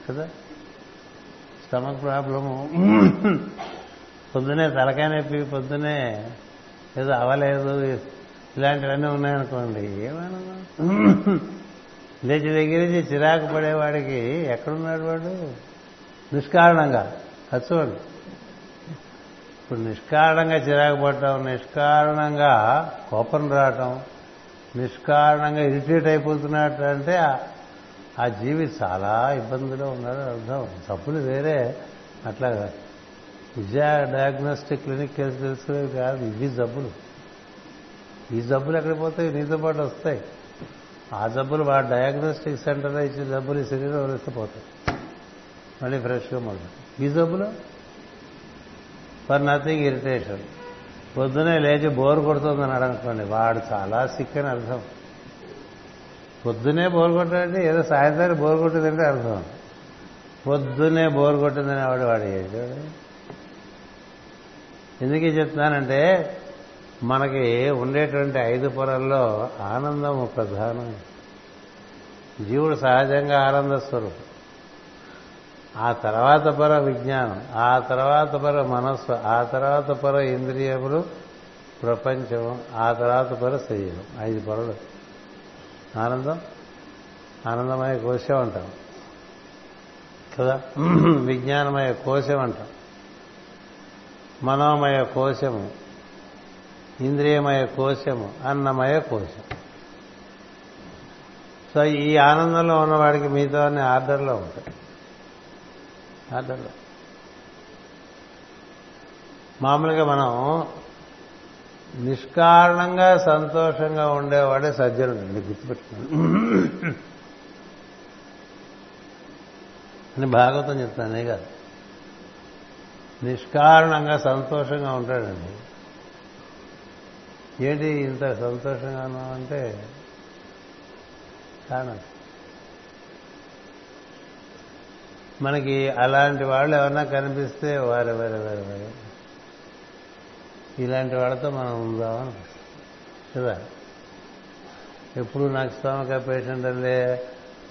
S1: కదా? Stomach problem. పొద్దునే తలకాయ నొప్పి పొద్దునే ఏదో అవలేదు ఇలాంటివన్నీ ఉన్నాయనుకోండి ఏమైనా లేచి దగ్గర నుంచి చిరాకు పడేవాడికి ఎక్కడున్నాడు వాడు? నిష్కారణంగా. ఖర్చువాడు ఇప్పుడు నిష్కారణంగా చిరాకు పడటం నిష్కారణంగా కోపం రావటం నిష్కారణంగా ఇరిటేట్ అయిపోతున్నట్టు అంటే ఆ జీవి చాలా ఇబ్బందిలో ఉన్నాడు. అర్థం. తప్పులు వేరే. అట్లా విజయ డయాగ్నోస్టిక్ క్లినిక్ కేసు తెలుసుకునేవి కాదు. ఇవి జబ్బులు. ఈ జబ్బులు ఎక్కడ పోతాయి? నీతో పాటు వస్తాయి. ఆ జబ్బులు వాడు డయాగ్నోస్టిక్ సెంటర్లో ఇచ్చిన జబ్బులు ఈ శరీరం వదిలిస్తే పోతాయి. మళ్ళీ ఫ్రెష్గా మొదలు. ఈ జబ్బులు? ఫర్ నథింగ్ ఇరిటేషన్ పొద్దునే లేచి బోర్ కొడుతుందని అనుకోండి వాడు చాలా సిక్ అని అర్థం. పొద్దునే బోర్ కొట్టాడంటే ఏదో సాయంత్రం బోర్ కొట్టిందంటే అర్థం. పొద్దునే బోర్ కొట్టిందని వాడు వాడు ఎందుకే చెప్తున్నానంటే మనకి ఉండేటువంటి ఐదు పొరల్లో ఆనందం ప్రధానం. జీవుడు సహజంగా ఆనంద స్వరూపం ఆ తర్వాత పర విజ్ఞానం ఆ తర్వాత పర మనస్సు ఆ తర్వాత పర ఇంద్రియములు ప్రపంచం ఆ తర్వాత పర శరీరం. ఐదు పొరలు ఆనందం? ఆనందమయ కోశం అంటాం. కదా? విజ్ఞానమయ కోశం అంటాం. మనోమయ కోశము ఇంద్రియమయ కోశము అన్నమయ కోశం. సో ఈ ఆనందంలో ఉన్నవాడికి మిగతా ఆర్డర్లో ఉంటాయి. ఆర్డర్లో మామూలుగా మనం నిష్కారణంగా సంతోషంగా ఉండేవాడే సజ్జనుడు అండి గుర్తుపెట్టుకున్నాను అని భాగవతం చెప్తానే కాదు. నిష్కారణంగా సంతోషంగా ఉంటాడండి. ఏంటి ఇంత సంతోషంగా ఉన్నామంటే కారణం? మనకి అలాంటి వాళ్ళు ఎవరన్నా కనిపిస్తే వారే ఇలాంటి వాళ్ళతో మనం ఉందామని కదా? ఎప్పుడు నాకు స్టమక్ పేషెంట్ అల్లే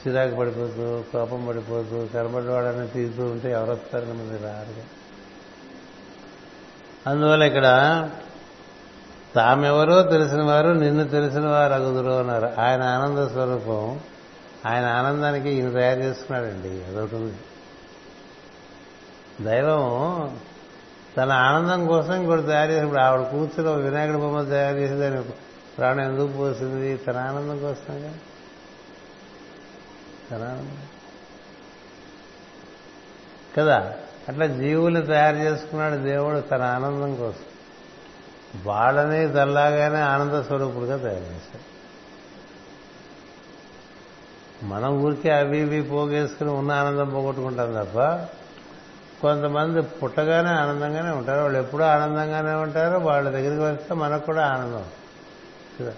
S1: చిరాకు పడిపోతూ కోపం పడిపోతూ కనబడి వాడని తీరుతూ ఉంటే ఎవరు వస్తారని మరి రారు అందువల్ల ఇక్కడ తామెవరో తెలిసిన వారు నిన్ను తెలిసిన వారు అగుదురు అన్నారు. ఆయన ఆనంద స్వరూపం ఆయన ఆనందానికి ఈయన తయారు చేసుకున్నాడండి. అదొకటి. ఉంది దైవం తన ఆనందం కోసం ఇంకోటి తయారు చేసినప్పుడు ఆవిడ కూర్చుని ఒక వినాయకుడి బొమ్మ తయారు చేసి దాని ప్రాణం ఎందుకు పోసింది? తన ఆనందం కోసంగా తన ఆనందం. కదా? అట్లా జీవులు తయారు చేసుకున్నాడు దేవుడు తన ఆనందం కోసం. వాళ్ళని తల్లాగానే ఆనంద స్వరూపుడుగా తయారు చేశాడు. మనం ఊరికే అవి ఇవి పోగేసుకుని ఉన్న ఆనందం పోగొట్టుకుంటాం తప్ప కొంతమంది పుట్టగానే ఆనందంగానే ఉంటారు. వాళ్ళు ఎప్పుడూ ఆనందంగానే ఉంటారు. వాళ్ళ దగ్గరికి వస్తే మనకు కూడా ఆనందం. కదా?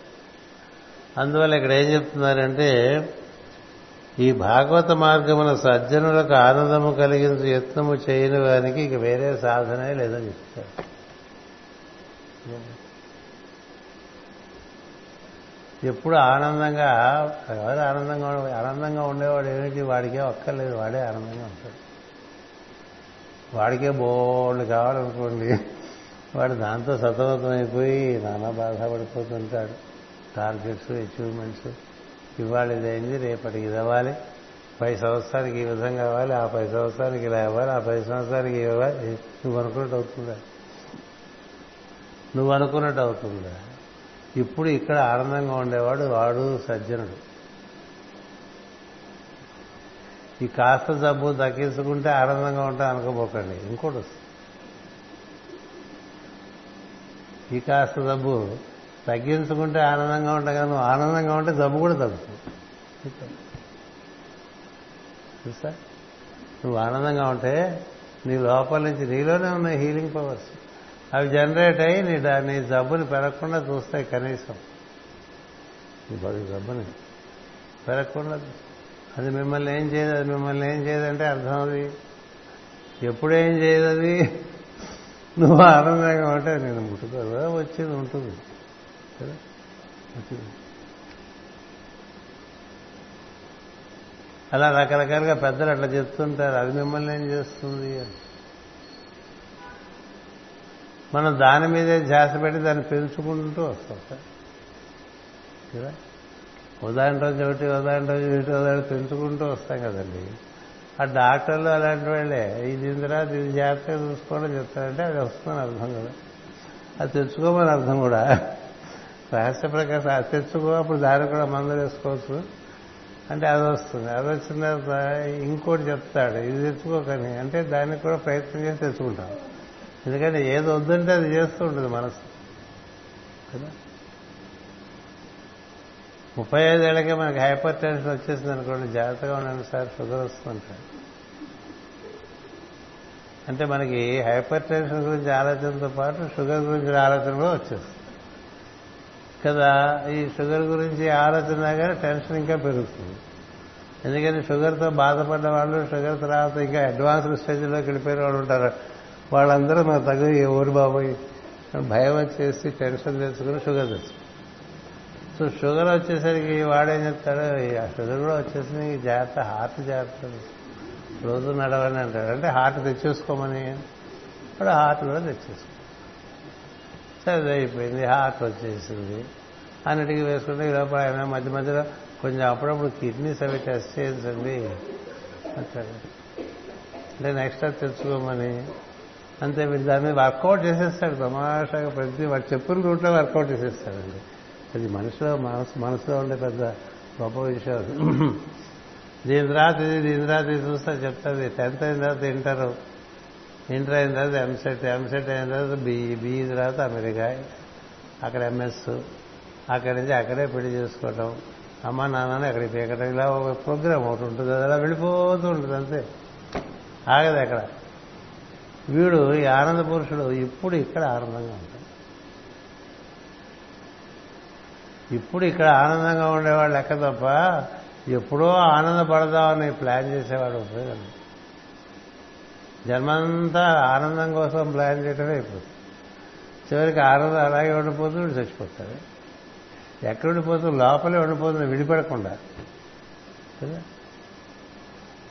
S1: అందువల్ల ఇక్కడ ఏం చెప్తున్నారంటే ఈ భాగవత మార్గమున సజ్జనులకు ఆనందము కలిగించు యత్నము చేయని వారికి ఇక వేరే సాధనే లేదని చెప్తారు. ఎప్పుడు ఆనందంగా ఎవరు ఆనందంగా ఉండే- ఆనందంగా ఉండేవాడు ఏమిటి? వాడికే ఒక్కర్లేదు. వాడే ఆనందంగా ఉంటాడు. వాడికే బోళ్ళు కావాలనుకోండి. వాడు దాంతో సతమతమైపోయి నానా బాధపడిపోతుంటాడు. టార్గెట్స్ అచీవ్మెంట్స్ ఇవాళ ఇదైంది రేపటికి ఇదవ్వాలి పై పది సంవత్సరానికి ఈ విధంగా అవ్వాలి ఆ పది సంవత్సరానికి ఇలా అవ్వాలి ఆ పది సంవత్సరానికి ఇవ్వాలి నువ్వు అనుకున్నట్టు అవుతుందా? నువ్వు అనుకున్నట్టు అవుతుందా? ఇప్పుడు ఇక్కడ ఆనందంగా ఉండేవాడు వాడు సజ్జనుడు. ఈ కాస్త జబ్బు తగ్గించుకుంటే ఆనందంగా ఉంటాం అనుకోపోకండి ఇంకోటి వస్తుంది. ఈ కాస్త జబ్బు తగ్గించుకుంటే ఆనందంగా ఉంటాం కానీ నువ్వు ఆనందంగా ఉంటే జబ్బు కూడా తగ్గుతుంది. తెలుసా నువ్వు ఆనందంగా ఉంటే నీ లోపల నుంచి నీలోనే ఉన్న హీలింగ్ పవర్స్ అవి జనరేట్ అయ్యి నీ నీ జబ్బుని పెరగకుండా చూస్తాయి కనీసం. నీ జబ్బుని పెరగకుండా అది మిమ్మల్ని ఏం చేయదు అది మిమ్మల్ని ఏం చేయదంటే అర్థం అది. ఎప్పుడేం చేయదు అది? నువ్వు ఆనందంగా ఉంటే నేను ముట్టుకోదు వచ్చేది ఉంటుంది. కదా వచ్చింది. అలా రకరకాలుగా పెద్దలు అట్లా చెప్తుంటారు. అది మిమ్మల్ని ఏం చేస్తుంది అని. మనం దాని మీదే ధ్యాస పెట్టి దాన్ని పెంచుకుంటూ వస్తాం. సార్? కదా ఉదాహరణ రోజు ఒకటి ఉదాహరణ రోజు ఒకటి ఉదాహరణ పెంచుకుంటూ వస్తాం కదండి. ఆ డాక్టర్లు అలాంటి వాళ్ళే. ఇది ఇందిరా ఇది జాగ్రత్తగా చూసుకోవడం చెప్తారంటే అది వస్తుందని అర్థం కదా. అది తెచ్చుకోమని అర్థం కూడా. రహస్య ప్రకాశం అది తెచ్చుకో అప్పుడు దాన్ని కూడా మందులు వేసుకోవచ్చు. అంటే అది వస్తుంది. అది వచ్చిన తర్వాత ఇంకోటి చెప్తాడు ఇది తెచ్చుకోకని. అంటే దానికి కూడా ప్రయత్నం చేసి తెచ్చుకుంటాం. ఎందుకంటే ఏది వద్దంటే అది చేస్తూ ఉంటుంది మనసు. కదా? ముప్పై ఐదేళ్ళకే మనకి హైపర్ టెన్షన్ వచ్చేసింది అనుకోండి జాగ్రత్తగా ఉండండి సార్ షుగర్ వస్తుంటారు అంటే మనకి హైపర్ టెన్షన్ గురించి ఆలోచనతో పాటు షుగర్ గురించి ఆలోచన కూడా వచ్చేస్తుంది. కదా ఈ షుగర్ గురించి ఆలోచన కానీ టెన్షన్ ఇంకా పెరుగుతుంది. ఎందుకని షుగర్తో బాధపడ్డ వాళ్ళు షుగర్ తర్వాత ఇంకా అడ్వాన్స్డ్ స్టేజ్లోకి వెళ్ళిపోయిన వాళ్ళు ఉంటారు. వాళ్ళందరూ మనకు తగ్గ ఎవరు బాబోయ్? భయం వచ్చేసి టెన్షన్ తెచ్చుకుని షుగర్ తెచ్చు సో షుగర్ వచ్చేసరికి వాడేం చెప్తాడు? ఆ షుగర్ కూడా వచ్చేసరికి జాగ్రత్త హార్ట్ జాగ్రత్త. రోజు నడవని అంటాడు. అంటే హార్ట్ తెచ్చేసుకోమని. ఇప్పుడు హార్ట్ కూడా తెచ్చేసుకో. సరే అయిపోయింది. హార్ట్ వచ్చేసింది. అన్నిటికీ వేసుకుంటే ఈ లోపల ఆయన మధ్య మధ్యలో కొంచెం అప్పుడప్పుడు కిడ్నీస్ అవి టెస్ట్ చేయించండి అంటాడు. అంటే నెక్స్ట్ తెచ్చుకోమని. అంతే వీళ్ళు దాని మీద వర్కౌట్ చేసేస్తాడు. తమాషాగా ప్రతి వాడు చెప్పిన రూట్లో వర్కౌట్ చేసేస్తాడండి. అది మనసులో మనసు మనసులో ఉండే పెద్ద గొప్ప విషయం దీని తర్వాత ఇది దీని తర్వాత ఇది చూస్తా చెప్తుంది టెన్త్ అయిన తర్వాత ఇంటర్. ఇంటర్ అయిన తర్వాత ఎంసెట్ ఎంసెట్ అయిన తర్వాత బిఈ బిఈ తర్వాత అమెరికా అక్కడ ఎంఎస్. అక్కడి నుంచి అక్కడే పెళ్ళి చేసుకోవటం. అమ్మ నాన్నని అక్కడికి పీకటం. ఇలా ఒక ప్రోగ్రామ్ ఒకటి ఉంటుంది అలా వెళ్ళిపోతూ ఉంటుంది అంతే. ఆగదు అక్కడ వీడు ఈ ఆనంద పురుషుడు ఇప్పుడు ఇక్కడ ఆనందంగా ఉంటాడు. ఇప్పుడు ఇక్కడ ఆనందంగా ఉండేవాడు లెక్క తప్ప ఎప్పుడో ఆనందపడదామని ప్లాన్ చేసేవాడు ఉపయోగం జన్మంతా ఆనందం కోసం ప్లాన్ చేయటమే అయిపోతుంది. చివరికి ఆనందం అలాగే ఉండిపోతుంది చచ్చిపోతాడు. ఎక్కడ ఉండిపోతుంది? లోపలే ఉండిపోతుంది విడిపడకుండా. కదా?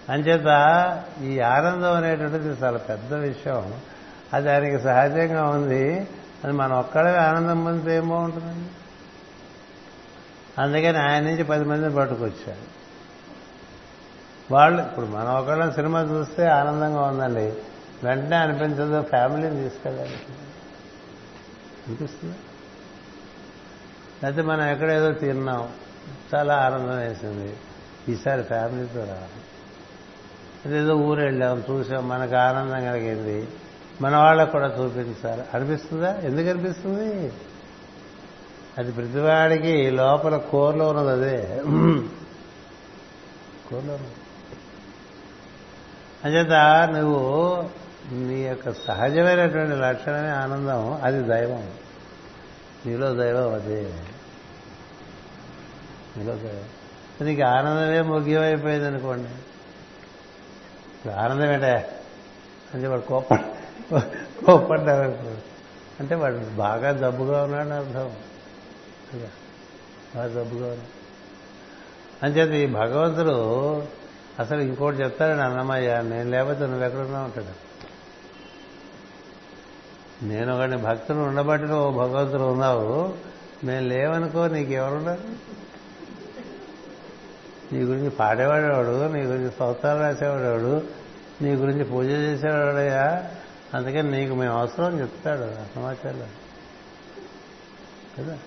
S1: అంచేత ఈ ఆనందం అనేటువంటిది చాలా పెద్ద విషయం. అది ఆయనకి సహజంగా ఉంది. అది మనం ఒక్కడే ఆనందం పొందితే ఏం బాగుంటుందండి? అందుకని ఆయన నుంచి పది మందిని పట్టుకొచ్చాడు. వాళ్ళు ఇప్పుడు మనం ఒకళ్ళ సినిమా చూస్తే ఆనందంగా ఉందండి. వెంటనే అనిపించదు ఫ్యామిలీని తీసుకెళ్ళాలి అనిపిస్తుంది? లేకపోతే మనం ఎక్కడేదో తిన్నాం. చాలా ఆనందం వేసింది. ఈసారి ఫ్యామిలీతో రావాలి. అదేదో ఊరు వెళ్ళాం చూసాం మనకు ఆనందం కలిగింది. మన వాళ్ళకు కూడా చూపించాలి. అనిపిస్తుందా? ఎందుకు అనిపిస్తుంది? అది ప్రతివాడికి లోపల కోర్లో ఉన్నది అదే. కోర్లో అంచేత నువ్వు నీ యొక్క సహజమైనటువంటి లక్షణమే ఆనందం అది దైవం. నీలో దైవం అదే. నీలో దైవం. నీకు ఆనందమే ముఖ్యమైపోయింది అనుకోండి ఆనందం ఏంటే? అంటే వాడు కోప కోపడ్డారు అంటే వాడు బాగా జబ్బుగా ఉన్నాడని అర్థం. కదా బాగా అంచేత ఈ భగవంతుడు అసలు ఇంకోటి చెప్తాడు అన్నమయ్య నేను లేకపోతే నువ్వు ఎక్కడున్నా ఉంటాడు నేను ఒకటి భక్తులు ఉండబట్టి నువ్వు భగవంతుడు ఉన్నావు. నేను లేవనుకో నీకెవరున్నారు? నీ గురించి పాడేవాడేవాడు? నీ గురించి స్తోత్రాలు రాసేవాడేవాడు? నీ గురించి పూజ చేసేవాడయ్యా అందుకని నీకు మేము అవసరం చెప్తాడు సమాచారం కదా?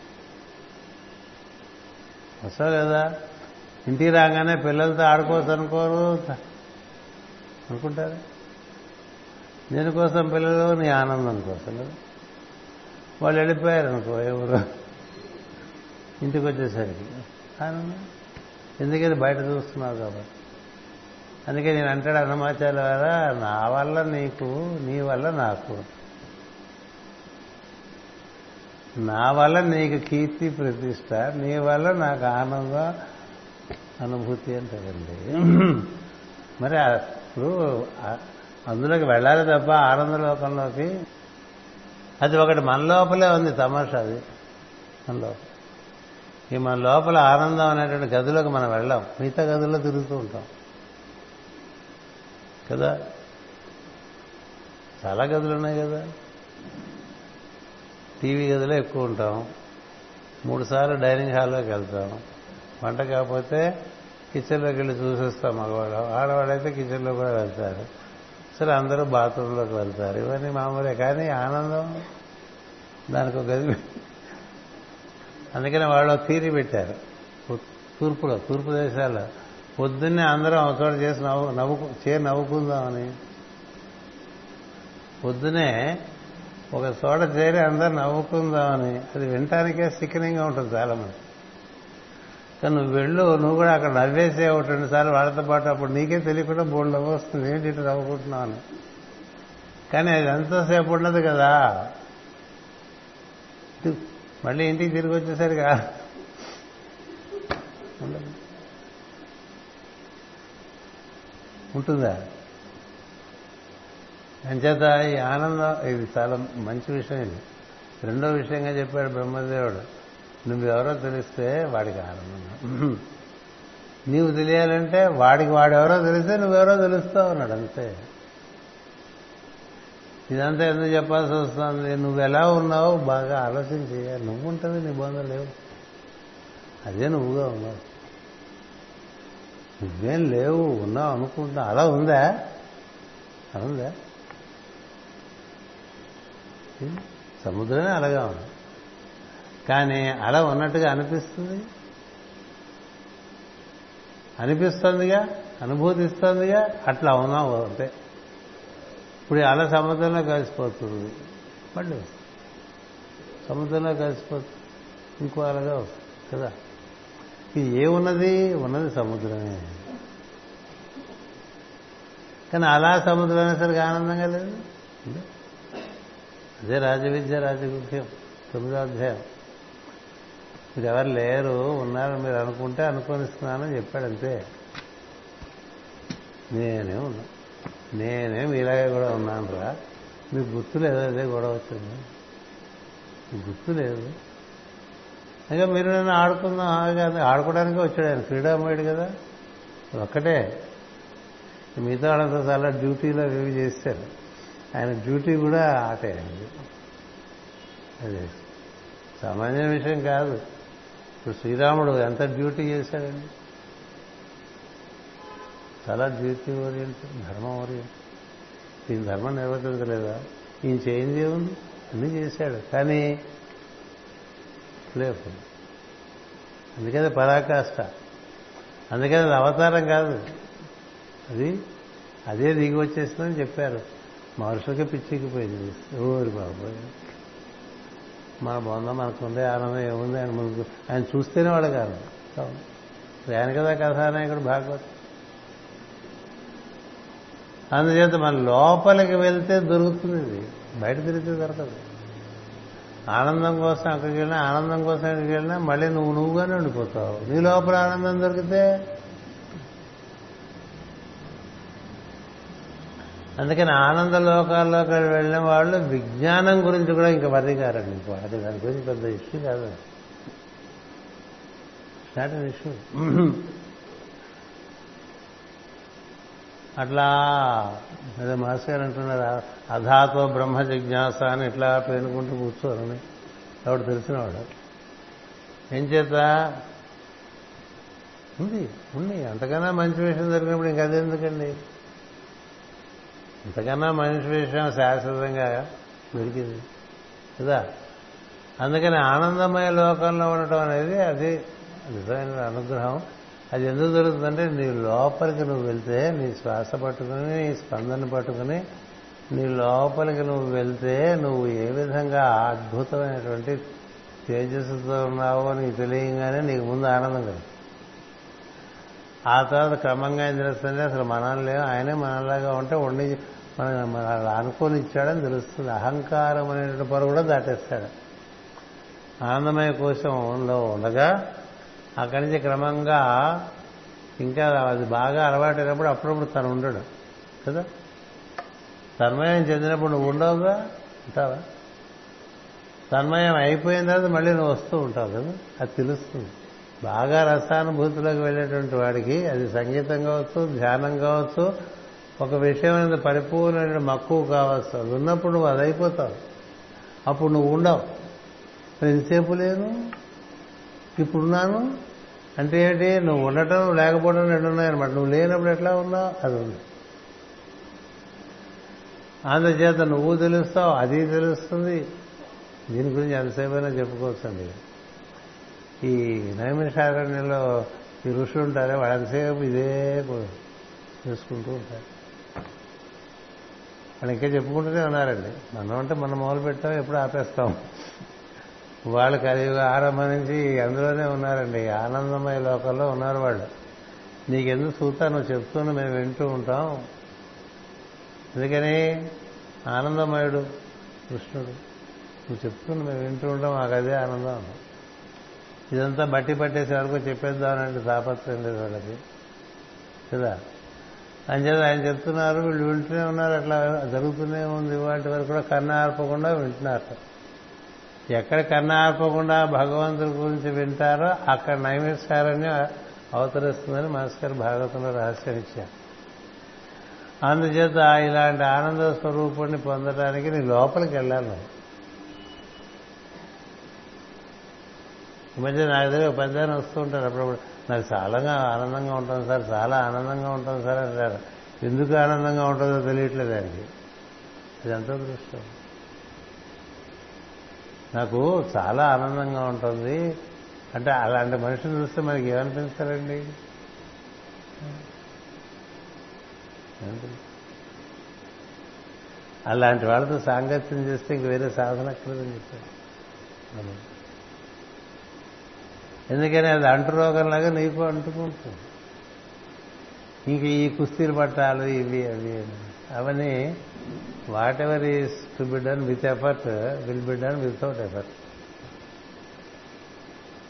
S1: వస్తా లేదా? ఇంటికి రాగానే పిల్లలతో ఆడుకోవచ్చు అనుకోరు అనుకుంటారు. దీనికోసం పిల్లలు? నీ ఆనందం కోసం. కదా వాళ్ళు వెళ్ళిపోయారు అనుకో ఎవరు? ఇంటికి వచ్చేసరికి ఆనందం. ఎందుకని బయట చూస్తున్నావు కాబట్టి? అందుకే నేను అంటాడు అన్నమాచార్య వారా నా వల్ల నీకు నీ వల్ల నాకు. నా వల్ల నీకు కీర్తి ప్రతిష్ట నీ వల్ల నాకు ఆనందం అనుభూతి అంటారండి మరి ఇప్పుడు అందులోకి వెళ్ళాలి తప్ప ఆనంద లోకంలోకి అది ఒకటి మన లోపలే ఉంది తమాషా అది. మన లోపల ఈ మన లోపల ఆనందం అనేటువంటి గదిలోకి మనం వెళ్ళాం. మిగతా గదుల్లో తిరుగుతూ ఉంటాం. కదా? చాలా గదులు ఉన్నాయి కదా? టీవీ గదిలో ఎక్కువ ఉంటాం. మూడుసార్లు డైనింగ్ హాల్లోకి వెళ్తాం. వంట కాకపోతే కిచెన్లోకి వెళ్ళి చూసేస్తాం మగవాడు ఆడవాడైతే కిచెన్లో కూడా వెళ్తారు. సరే అందరూ బాత్రూంలోకి వెళ్తారు. ఇవన్నీ మామూలే కానీ ఆనందం దానికి ఒక గది. అందుకని వాళ్ళు తీరి పెట్టారు. తూర్పులో తూర్పు దేశాల్లో. పొద్దున్నే అందరం ఒకటి చేసి నవ్వు నవ్వు చే నవ్వుకుందామని. పొద్దునే ఒక చోట చేరి అందరు నవ్వుకుందామని. అది వినటానికే సిక్కనింగ్గా ఉంటుంది చాలా మంది కానీ నువ్వు వెళ్ళు నువ్వు కూడా అక్కడ నవ్వేసే ఒకటి రెండుసార్లు వాళ్ళతో పాటు అప్పుడు నీకే తెలియకుండా బోర్డు నవ్వు వస్తుంది. ఏంటి ఇటు నవ్వుకుంటున్నావు అని. కానీ అది ఎంతసేపు ఉండదు కదా. మళ్ళీ ఇంటికి తిరిగి వచ్చేసరిగా ఉంటుందా? అంచేత ఈ ఆనందం ఇది చాలా మంచి విషయం ఇది. రెండో విషయంగా చెప్పాడు బ్రహ్మదేవుడు. నువ్వెవరో తెలిస్తే వాడికి ఆనందం నీవు తెలియాలంటే వాడికి వాడెవరో తెలిస్తే నువ్వెవరో తెలుస్తావు అన్నాడు అంతే. ఇదంతా ఎందుకు చెప్పాల్సి వస్తుంది? నువ్వు ఎలా ఉన్నావు బాగా ఆలోచించి నువ్వు ఉంటుంది నీ బంధం లేవు. అదే నువ్వుగా ఉన్నావు. నువ్వేం లేవు ఉన్నావు అనుకుంటున్నా అలా ఉందా? అలా ఉందా? సముద్రమే అలాగా ఉంది. కానీ అలా ఉన్నట్టుగా అనిపిస్తుంది? అనిపిస్తుందిగా? అనుభూతిస్తుందిగా? అట్లా ఉన్నాం అంతే. ఇప్పుడు అలా సముద్రంలో కలిసిపోతుంది. మళ్ళీ సముద్రంలో కలిసిపోతుంది. ఇంకో అలాగా వస్తుంది కదా? ఇది ఏమున్నది ఉన్నది? సముద్రమే. కానీ అలా సముద్రం అనేసరికి ఆనందంగా లేదు. అదే రాజవిద్య రాజగుహ్యం తొమ్మిదో అధ్యాయం. మీరు ఎవరు లేరు ఉన్నారని మీరు అనుకుంటే అనుకొనిస్తున్నానని చెప్పాడు అంతే నేనే ఉన్నా. నేనే మీలాగే కూడా ఉన్నాను రా. మీకు గుర్తు లేదు అదే గొడవ వచ్చింది. గుర్తు లేదు. ఇంకా మీరు నన్ను ఆడుకుందాం కాదు ఆడుకోవడానికే వచ్చాడు ఆయన. క్రీడామయుడు కదా. ఒక్కటే. మిగతా వాళ్ళంతా చాలా డ్యూటీలో అవి చేశారు. ఆయన డ్యూటీ కూడా ఆటే ఆయనది అదే. సామాన్య విషయం కాదు. ఇప్పుడు శ్రీరాముడు ఎంత డ్యూటీ చేశాడండి? చాలా డ్యూటీ ఓరియంటెడ్ ధర్మం ఓరియంటెడ్. ఈ ధర్మం నిర్వర్తించలేదా? ఈయన చేయింది ఏముంది? అన్నీ చేశాడు. కానీ లేవు అందుకని పరాకాష్ట. అందుకని అది అవతారం కాదు. అది అదే దిగి వచ్చేసిందని చెప్పారు. మనుషులకి పిచ్చికిపోయింది ఊరి బాబు? మన బొంద మనకుందే ఆనందం ఏముంది? ఆయన ముందు ఆయన చూస్తేనే వాడు కాదు. ఆయన కదా కథానాయకుడు భాగవత్. అందుచేత మన లోపలికి వెళ్తే దొరుకుతుంది ఇది. బయట తిరిగితే దొరకదు. ఆనందం కోసం అక్కడికి వెళ్ళినా ఆనందం కోసం ఎక్కడికి వెళ్ళినా మళ్ళీ నువ్వు నువ్వుగానే ఉండిపోతావు. నీ లోపల ఆనందం దొరికితే అందుకని ఆనంద లోకాల్లోకి వెళ్ళిన వాళ్ళు విజ్ఞానం గురించి కూడా ఇంకా వర్ణికారండి అది దాని గురించి పెద్ద ఇష్యూ కాదు. నాట్ అన్ ఇష్యూ అట్లా అదే మాస్ గారు అంటున్నారు అధాతో బ్రహ్మ జిజ్ఞాస అని ఇట్లా పేనుకుంటూ కూర్చోరని. ఎవడు తెలిసినవాడు. ఏం చేత? ఉంది ఉంది. అంతకన్నా మంచి విషయం జరిగినప్పుడు ఇంకా అదెందుకండి ఇంతకన్నా మనిషి విషయం శాశ్వతంగా దొరికింది కదా? అందుకని ఆనందమయ లోకంలో ఉండటం అనేది అది నిజమైన అనుగ్రహం. అది ఎందుకు దొరుకుతుందంటే నీ లోపలికి నువ్వు వెళ్తే నీ శ్వాస పట్టుకుని నీ స్పందన పట్టుకుని నీ లోపలికి నువ్వు వెళ్తే నువ్వు ఏ విధంగా అద్భుతమైనటువంటి తేజస్సుతో ఉన్నావో నీకు తెలియగానే నీకు ముందు ఆనందం కదా ఆ తర్వాత క్రమంగా ఏం తెలుస్తుంది అసలు మనం లేవు ఆయనే మనలాగా ఉంటే ఉండి మన మన అనుకోని ఇచ్చాడని తెలుస్తుంది. అహంకారం అనేటువంటి పొర కూడా దాటేస్తాడు. ఆనందమయ కోశంలో ఉండగా అక్కడి నుంచి క్రమంగా ఇంకా అది బాగా అలవాటైనప్పుడు అప్పుడప్పుడు తను ఉండడు. కదా? తన్మయం చెందినప్పుడు నువ్వు ఉండవుగా? ఉంటావా? తన్మయం అయిపోయిన తర్వాత మళ్ళీ నువ్వు వస్తూ ఉంటావు కదా? అది తెలుస్తుంది. బాగా రసానుభూతిలోకి వెళ్ళేటువంటి వాడికి అది సంగీతం కావచ్చు ధ్యానం కావచ్చు ఒక విషయం అనేది పరిపూర్ణమైన మక్కువ కావచ్చు. అది ఉన్నప్పుడు నువ్వు అది అయిపోతావు అప్పుడు నువ్వు ఉండవు. ఇంతసేపు లేను? ఇప్పుడున్నాను? అంటే ఏంటి? నువ్వు ఉండటం లేకపోవడం రెండు ఉన్నాయన్నమాట. నువ్వు లేనప్పుడు ఎట్లా ఉన్నావు? అది ఉంది. అందుచేత నువ్వు తెలుస్తావు అది తెలుస్తుంది. దీని గురించి ఎంతసేపైనా చెప్పుకోవచ్చండి ఈ నైమిషారణ్యంలో ఈ ఋషులు ఉంటారే వాళ్ళంతసేపు ఇదే చేసుకుంటూ ఉంటారు. వాళ్ళు ఇంకా చెప్పుకుంటూనే ఉన్నారండి. మనం అంటే మనం మొదలు పెట్టాం ఎప్పుడు ఆపేస్తాం. వాళ్ళు కలియుగ ఆరంభం నుంచి అందులోనే ఉన్నారండి. ఆనందమయ లోకంలో ఉన్నారు వాళ్ళు. నీకెందుకు చూస్తా నువ్వు చెప్తున్నా మేము వింటూ ఉంటాం. ఎందుకని ఆనందమయుడు కృష్ణుడు నువ్వు చెప్తున్నా మేము వింటూ ఉంటాం మాకు అదే ఆనందం. ఇదంతా బట్టి పట్టేసే వరకు చెప్పేద్దామనంటే తాపత్రం లేదు వాళ్ళకి. కదా? అంచేత ఆయన చెప్తున్నారు వీళ్ళు వింటూనే ఉన్నారు అట్లా జరుగుతూనే ఉంది. వాటి వరకు కూడా కన్న ఆర్పకుండా వింటున్నారు. ఎక్కడ కన్న ఆర్పకుండా భగవంతుడి గురించి వింటారో అక్కడ నైమిషారణ్య అవతరిస్తుందని మాస్కర్ భాగవతంలో రహస్యం ఇచ్చారు. అందుచేత ఇలాంటి ఆనంద స్వరూపుణ్ణి పొందడానికి నీ లోపలికి వెళ్ళాలి నువ్వు ఈ మధ్య నాకు దగ్గర పెద్ద వస్తూ ఉంటారు అప్పుడప్పుడు. నాకు చాలా ఆనందంగా ఉంటుంది సార్ చాలా ఆనందంగా ఉంటుంది సార్ అంటారు. ఎందుకు ఆనందంగా ఉంటుందో తెలియట్లేదు ఆయనకి. ఇదంతా దృష్టం నాకు చాలా ఆనందంగా ఉంటుంది. అంటే అలాంటి మనిషిని చూస్తే మనకి ఏమనిపిస్తారండి? అలాంటి వాళ్ళతో సాంగత్యం చేస్తే ఇంక వేరే సాధన అక్కర్లేదని చెప్పారు. ఎందుకని అది అంటురోగంలాగా నీకు అంటుకుంటుంది. ఇంక ఈ కుస్తీలు పట్టాలు ఇవి అవి అవన్నీ whatever is to be done with effort will be done without effort.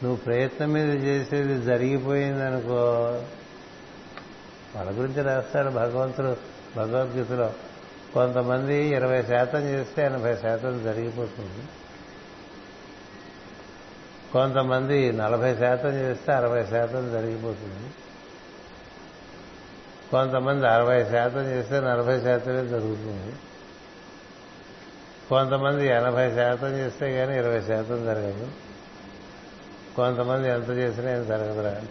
S1: నువ్వు ప్రయత్నం మీద చేసేది జరిగిపోయిందనుకో వాళ్ళ గురించి రాస్తాడు భగవంతుడు భగవద్గీతలో. కొంతమంది ఇరవై శాతం చేస్తే ఎనభై శాతం జరిగిపోతుంది. కొంతమంది నలభై శాతం చేస్తే అరవై శాతం జరిగిపోతుంది. కొంతమంది అరవై శాతం చేస్తే నలభై శాతమే జరుగుతుంది. కొంతమంది ఎనభై శాతం చేస్తే కానీ ఇరవై శాతం జరగదు. కొంతమంది ఎంత చేసినా ఏం జరగదురా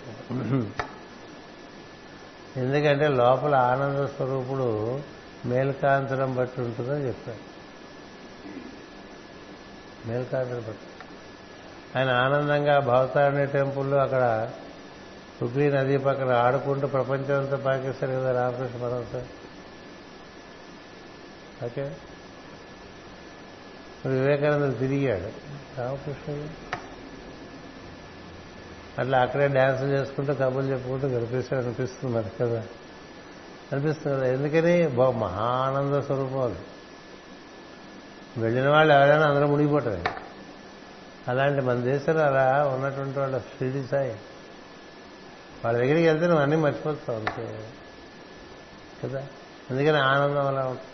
S1: ఎందుకంటే లోపల ఆనంద స్వరూపుడు మేల్కాంతరం బట్టి ఉంటుందని చెప్పాడు. మేల్కాంతరం బట్టి. ఆయన ఆనందంగా భవతారణ్య టెంపుల్లో అక్కడ హుగ్లీ నది పక్కన ఆడుకుంటూ ప్రపంచంతో పాకిస్తారు కదా రామకృష్ణ పరమశ ఓకే. వివేకానంద తిరిగాడు. రామకృష్ణుడు అట్లా అక్కడే డ్యాన్స్ చేసుకుంటూ కబుర్లు చెప్పుకుంటూ గడిపేశాడు అనిపిస్తుంది మరి కదా. అనిపిస్తుంది కదా. ఎందుకని? బా మహానంద స్వరూపం అది. వెళ్ళిన వాళ్ళు ఎవరైనా అందరూ మునిగిపోతారు. అలాంటి మన దేశంలో అలా ఉన్నటువంటి వాళ్ళ షిరిడి సాయి. వాళ్ళ దగ్గరికి వెళ్తే నువ్వు అన్నీ మర్చిపోతావు అంతే. కదా? అందుకని ఆనందం అలా ఉంటుంది.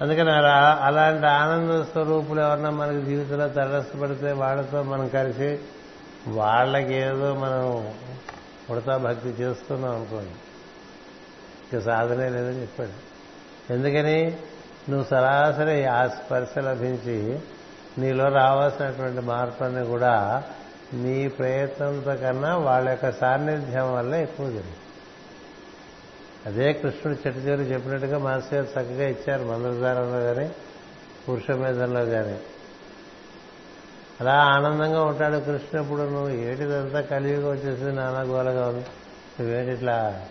S1: అందుకని అలా అలాంటి ఆనంద స్వరూపులు ఎవరన్నా మనకి జీవితంలో తటస్థపడితే వాళ్ళతో మనం కలిసి వాళ్ళకి ఏదో మనం ఉడతా భక్తి చేస్తున్నాం అనుకోండి. ఇక సాధనే లేదని చెప్పాడు. ఎందుకని? నువ్వు సరాసరి ఆ స్పర్శ లభించి నీలో రావాల్సినటువంటి మార్పులన్నీ కూడా నీ ప్రయత్నంతో కన్నా వాళ్ళ యొక్క సాన్నిధ్యం వల్ల ఎక్కువ జరిగింది అదే కృష్ణుడు చెట్టు చివరి చెప్పినట్టుగా మాస్టర్ చక్కగా ఇచ్చారు మందరదారంలో కానీ పురుషమేధంలో కానీ అలా ఆనందంగా ఉంటాడు కృష్ణ ఇప్పుడు నువ్వు ఏటిదంతా కలివిగా వచ్చేసి నానా గోలగా ఉంది. నువ్వేంటి ఇట్లా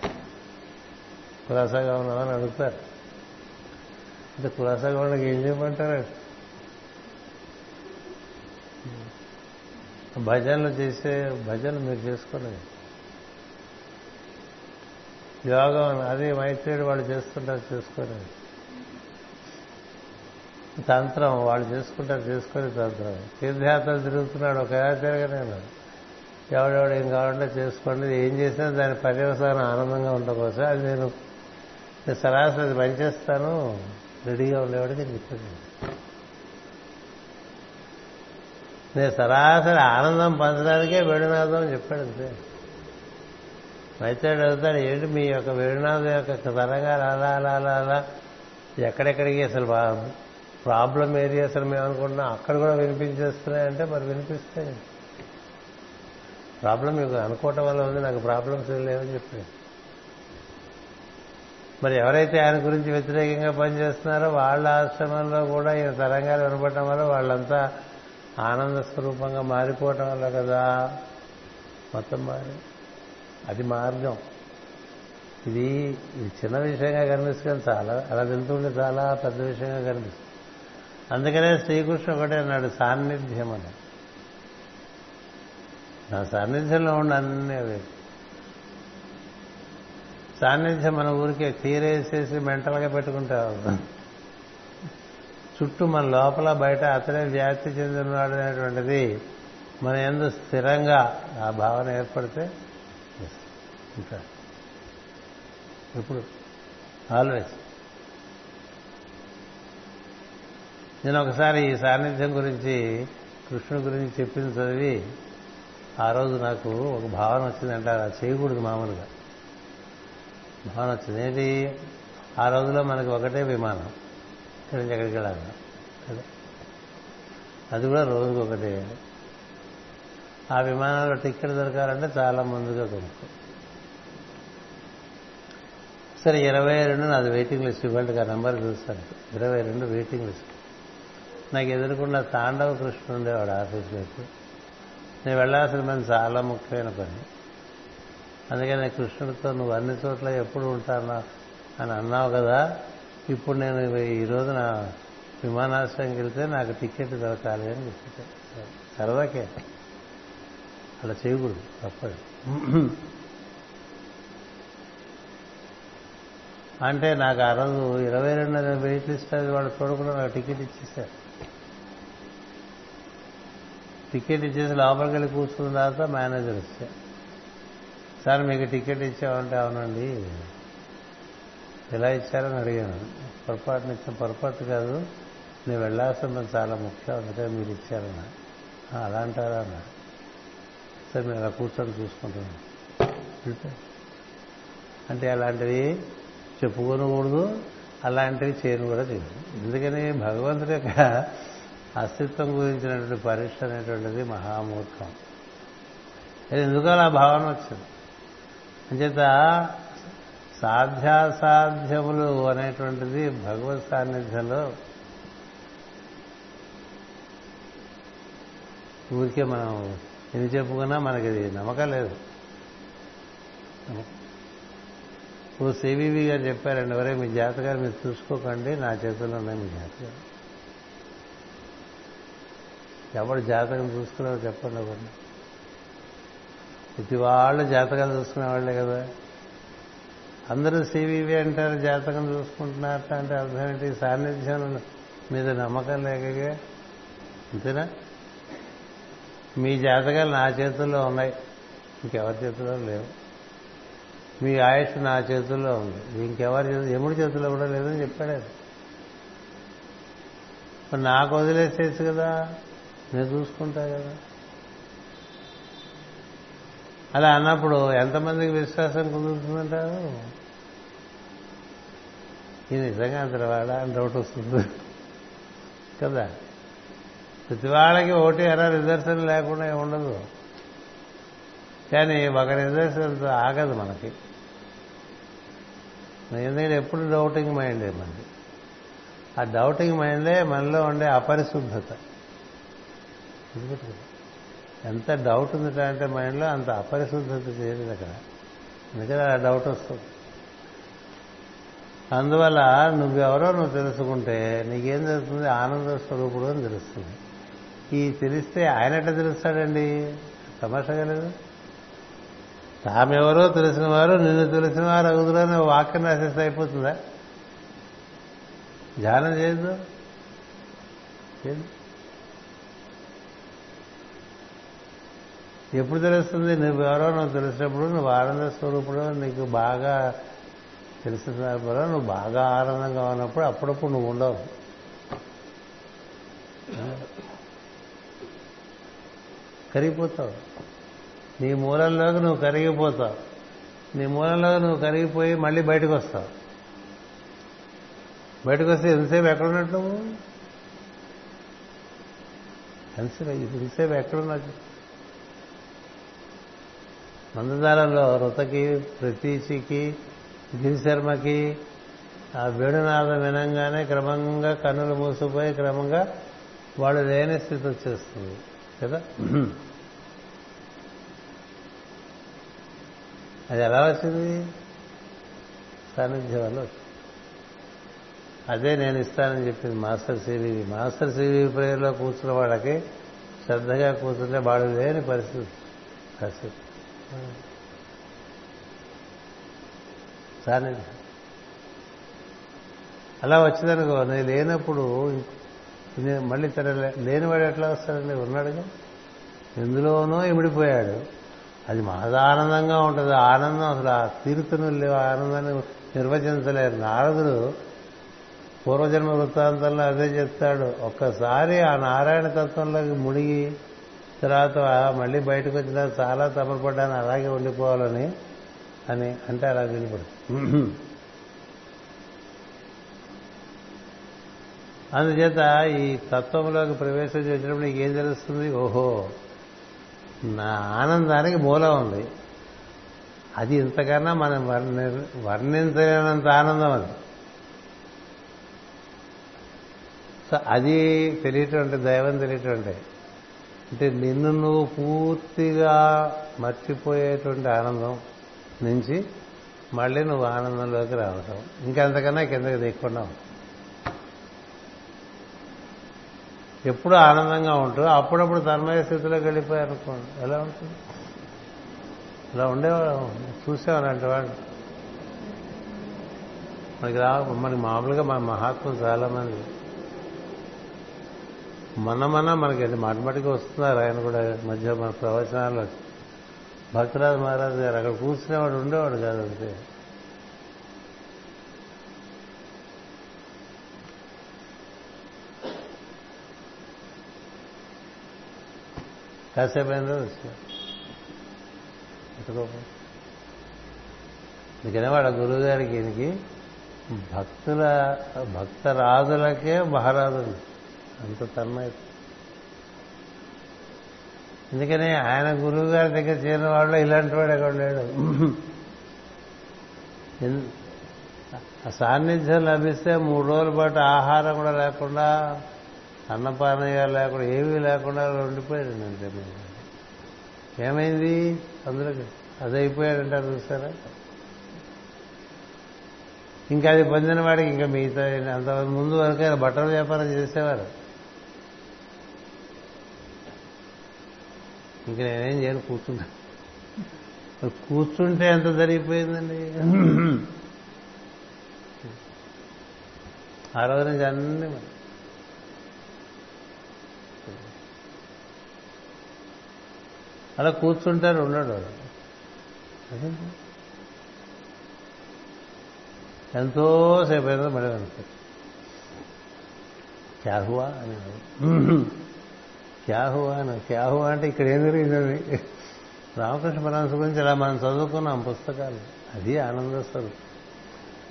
S1: కులాసాగా ఉన్నావు అని అడుగుతారు. అంటే కులాసాగా ఉండకి ఏం చేయమంటారు? భజనలు చేసే భజనలు మీరు చేసుకోండి యోగం అది మైత్రేయుడు వాళ్ళు చేసుకుంటారు చేసుకోలేదు. తంత్రం వాళ్ళు చేసుకుంటారు చేసుకొని తంత్రం. తీర్థయాత్రలు తిరుగుతున్నాడు ఒక తిరగనేను ఎవడెవడు ఏం కావాలంటే చేసుకోండి ఏం చేసినా దాని పర్యవసానం ఆనందంగా ఉండడం కోసం అది నేను నేను సరాసరి పనిచేస్తాను రెడీగా ఉండేవాడికి చెప్పాను నేను సరాసరి ఆనందం పంచడానికే వేణునాథం అని చెప్పాడు అంతే. మైత్రేయుడు అడుగుతాడు ఏంటి మీ యొక్క వేణునాథం యొక్క తరంగాలు అలా అలా అలా అలా ఎక్కడెక్కడికి అసలు ప్రాబ్లం ఏది అసలు మేము అనుకుంటున్నాం. అక్కడ కూడా వినిపించేస్తున్నాయంటే మరి వినిపిస్తాయి. ప్రాబ్లం మీకు అనుకోవటం వల్ల ఉంది నాకు ప్రాబ్లమ్స్ లేవని చెప్పాడు. మరి ఎవరైతే ఆయన గురించి వ్యతిరేకంగా పనిచేస్తున్నారో వాళ్ళ ఆశ్రమంలో కూడా ఈయన తరంగాలు వినపడటం వల్ల వాళ్ళంతా ఆనంద స్వరూపంగా మారిపోవటం వల్ల కదా మొత్తం మారి అది మార్గం. ఇది ఇది చిన్న విషయంగా కనిపిస్తుంది చాలా అలా వెళ్తుంటే చాలా పెద్ద విషయంగా కనిపిస్తుంది. అందుకనే శ్రీకృష్ణ ఒకటే అన్నాడు సాన్నిధ్యం అని. నా సాన్నిధ్యంలో ఉండి అన్నీ అవి. సాన్నిధ్యం మన ఊరికే తీరేసేసి మెంటల్గా పెట్టుకుంటావు చుట్టూ మన లోపల బయట అతనే వ్యాప్తి చెందుతున్నాడు అనేటువంటిది మన ఎందు స్థిరంగా ఆ భావన ఏర్పడితే ఉంటాడు. ఇప్పుడు ఆల్వేస్ నేను ఒకసారి ఈ సాన్నిధ్యం గురించి కృష్ణుడి గురించి చెప్పింది చదివి ఆ రోజు నాకు ఒక భావన వచ్చిందంటే అలా చేయకూడదు మామూలుగా. భావన వచ్చింది. ఏంటి? ఆ రోజులో మనకి ఒకటే విమానం. ఇక్కడి నుంచి ఎక్కడికి వెళ్ళాలి? అది. కూడా రోజుకి ఒకటి. ఆ విమానంలో టికెట్ దొరకాలంటే చాలా ముందుగా కొనుక్కో. సరే ఇరవై రెండు నాది వెయిటింగ్ లిస్ట్ ఇవ్వండి ఆ నెంబర్ చూస్తాను. ఇరవై రెండు వెయిటింగ్ లిస్ట్ నాకు ఎదురుకున్న తాండవ కృష్ణ ఉండేవాడు ఆఫీస్లోకి నేను వెళ్ళాల్సిన పని చాలా ముఖ్యమైన పని. అందుకని కృష్ణుడితో నువ్వు అన్ని చోట్ల ఎప్పుడు ఉంటానా అని అన్నావు కదా ఇప్పుడు నేను ఈ రోజున విమానాశ్రయంకి వెళ్తే నాకు టికెట్ దొరకాలి అని చెప్పాను. సరదాకే అలా చేయకూడదు తప్పదు. అంటే నాకు ఆ రోజు ఇరవై రెండు వెయిట్ లిస్ట్ అది వాళ్ళు చూడకుండా నాకు టికెట్ ఇచ్చేసారు టికెట్ ఇచ్చేసి లోపలికి వెళ్ళి కూర్చున్న తర్వాత మేనేజర్ ఇచ్చారు సార్ మీకు టికెట్ ఇచ్చామంటే అవునండి. ఎలా ఇచ్చారని అడిగాను. పొరపాటున ఇచ్చిన పొరపాటు కాదు. నేను వెళ్ళాల్సిన చాలా ముఖ్యం అందుకని మీరు ఇచ్చారన్నా అలా అంటారా అన్న? సరే మేము అలా కూర్చొని చూసుకుంటున్నాను అంటే అలాంటివి చెప్పుకోనకూడదు అలాంటివి చేయను కూడా చేయదు ఎందుకని? భగవంతుడి యొక్క అస్తిత్వం గురించినటువంటి పరీక్ష అనేటువంటిది మహామూర్ఖం. ఎందుకు అలా భావన వచ్చింది. అంచేత సాధ్యాసాధ్యములు అనేటువంటిది భగవత్ సాన్నిధ్యంలో ఊరికే మనం ఎన్ని చెప్పుకున్నా మనకి ఇది నమ్మకం లేదు. ఓ సివివి గారు చెప్పారండి ఎవరే మీ జాతకాలు మీరు చూసుకోకండి నా చేతుల్లో ఉన్నాయి మీ జాతకాలు. ఎవడు జాతకం చూసుకున్నారో చెప్పండి ఒకటి ప్రతి వాళ్ళు జాతకాలు చూసుకునే వాళ్ళే కదా. అందరూ సివివి అంటారు జాతకం చూసుకుంటున్నారు అంటే అర్థం ఏంటి? సాన్నిధ్యం మీద నమ్మకం లేకగా? అంతేనా? మీ జాతకాలు నా చేతుల్లో ఉన్నాయి. ఇంకెవరి చేతుల్లో లేవు. మీ ఆయుష్ నా చేతుల్లో ఉంది. ఇంకెవరి చేతులు ఎముడి చేతుల్లో కూడా లేదని చెప్పాడు ఆయన. నాకు వదిలేసేసి కదా? నేను చూసుకుంటా కదా? అలా అన్నప్పుడు ఎంతమందికి విశ్వాసం కుదురుతుందంటారు? ఇది నిజంగా అంతవాడా అని డౌట్ వస్తుంది. కదా? ప్రతి వాళ్ళకి ఒకటి ఎలా నిదర్శనం లేకుండా ఏం ఉండదు. కానీ ఒక నిదర్శనంతో ఆగదు మనకి. ఎందుకంటే ఎప్పుడు డౌటింగ్ మైండే మనది. ఆ డౌటింగ్ మైండే మనలో ఉండే అపరిశుద్ధత. ఎంత డౌట్ ఉంది అంటే మైండ్లో అంత అపరిశుద్ధత చేయలేదు అక్కడ. అందుకని ఆ డౌట్ వస్తుంది? అందువల్ల నువ్వెవరో నువ్వు తెలుసుకుంటే నీకేం తెలుస్తుంది? ఆనంద స్వరూపుడు అని తెలుస్తుంది. ఈ తెలిస్తే ఆయన ఎట్లా తెలుస్తాడండి? తమాషగా లేదు. తామెవరో తెలిసిన వారు నిన్ను తెలిసిన వారు అగుదురని వాక్యం రాసేస్తే అయిపోతుందా? ధ్యానం చేయదు ఎప్పుడు తెలుస్తుంది? నువ్వెవరో నువ్వు తెలిసినప్పుడు నువ్వు ఆనంద స్వరూపుడు నీకు బాగా తెలిసినప్పుడు నువ్వు బాగా ఆనందంగా ఉన్నప్పుడు అప్పుడప్పుడు నువ్వు ఉండవు. కరిగిపోతావు. నీ మూలంలోకి నువ్వు కరిగిపోతావు. నీ మూలంలోకి నువ్వు కరిగిపోయి మళ్ళీ బయటకు వస్తావు బయటకు వస్తే ఎంతసేపు ఎక్కడున్నట్టు? నువ్వు ఎంతసేపు ఎంతసేపు ఎక్కడున్నట్టు? మందదారంలో రుతకి ప్రతీచికి గిరిశర్మకి ఆ వేణునాదం వినంగానే క్రమంగా కన్నులు మూసిపోయి క్రమంగా వాళ్ళు లేని స్థితి వచ్చేస్తుంది కదా? అది ఎలా వచ్చింది? సాన్నిధ్యం వల్ల వచ్చింది. అదే నేను ఇస్తానని చెప్పింది మాస్టర్ సివివి మాస్టర్ సివివి ప్రేయర్లో కూర్చున్న వాళ్ళకి శ్రద్ధగా కూర్చుంటే వాడు లేని పరిస్థితి. పరిస్థితి. సార్ అలా వచ్చిందనుకో నేను లేనప్పుడు మళ్ళీ తన లేనివాడు ఎట్లా వస్తాడండి? ఉన్నాడుగా? ఎందులోనో ఇమిడిపోయాడు. అది మహదానందంగా ఉంటుంది. ఆనందం అసలు ఆ తీరుతును లేవు. ఆనందాన్ని నిర్వచించలేరు. నారదుడు పూర్వజన్మ వృత్తాంతంలో అదే చెప్తాడు. ఒక్కసారి ఆ నారాయణ తత్వంలోకి మునిగి తర్వాత మళ్ళీ బయటకు వచ్చిన చాలా తపపడ్డాను అలాగే ఉండిపోవాలని అని అంటే అలా వినపడుతుంది అందుచేత ఈ తత్వంలోకి ప్రవేశం చేసినప్పుడు నీకు ఏం తెలుస్తుంది? ఓహో నా ఆనందానికి మూలం ఉంది. అది ఇంతకన్నా మనం వర్ణి వర్ణించలేనంత ఆనందం అది. సో అది తెలియటువంటి దైవం తెలియటం అంటే అంటే నిన్ను నువ్వు పూర్తిగా మర్చిపోయేటువంటి ఆనందం నుంచి మళ్ళీ నువ్వు ఆనందంలోకి రావటం. ఇంకంతకన్నా కిందకి దిక్కుండా ఎప్పుడు ఆనందంగా ఉంటూ అప్పుడప్పుడు తన్మయ స్థితిలోకి వెళ్ళిపోయారనుకోండి ఎలా ఉంటుంది? ఇలా ఉండేవాడు చూసేవాళ్ళంటే వాళ్ళు. మనకి రా మనకి మామూలుగా మన మహాత్ములు చాలా మంది మన మన మనకి మాటమాటికి వస్తున్నారు. ఆయన కూడా మధ్య మన ప్రవచనాలు భక్తరాజు మహారాజు గారు అక్కడ కూర్చునేవాడు ఉండేవాడు కాదు అంతే. కాసేపు అయిందో వచ్చాడు. అందుకనే గురువు గారికి ఈయనకి భక్తుల భక్తరాజులకే మహారాజులు. అంత తన్మయత్వం. ఎందుకని ఆయన గురువు గారి దగ్గర చేరిన వాళ్ళు ఇలాంటి వాడు ఎక్కడ లేడు. ఆ సాన్నిధ్యం లభిస్తే మూడు రోజుల పాటు ఆహారం కూడా లేకుండా అన్నపానీయాలు లేకుండా ఏమీ లేకుండా ఉండిపోయాడు అంతే ఏమైంది? అందులో అదైపోయాడంటారు చూసారా ఇంకా అది పొందిన వాడికి ఇంకా మిగతా అంత ముందు వరకే బట్టల వ్యాపారం చేసేవారు. ఇంక నేనేం చేయను కూర్చుంటా కూర్చుంటే ఎంత జరిగిపోయిందండి? ఆ రోజు నుంచి అన్ని అలా కూర్చుంటారు ఉన్నాడు వాడు. అదేంటి? ఎంతో సేపు అయితే మళ్ళీ అనుకో క్యా అని క్యా హువా అని అంటే ఇక్కడ ఏం జరిగిందని రామకృష్ణ పరమహంస గురించి ఇలా మనం చదువుకున్నాం పుస్తకాలు. అది ఆనంద స్వరూపం.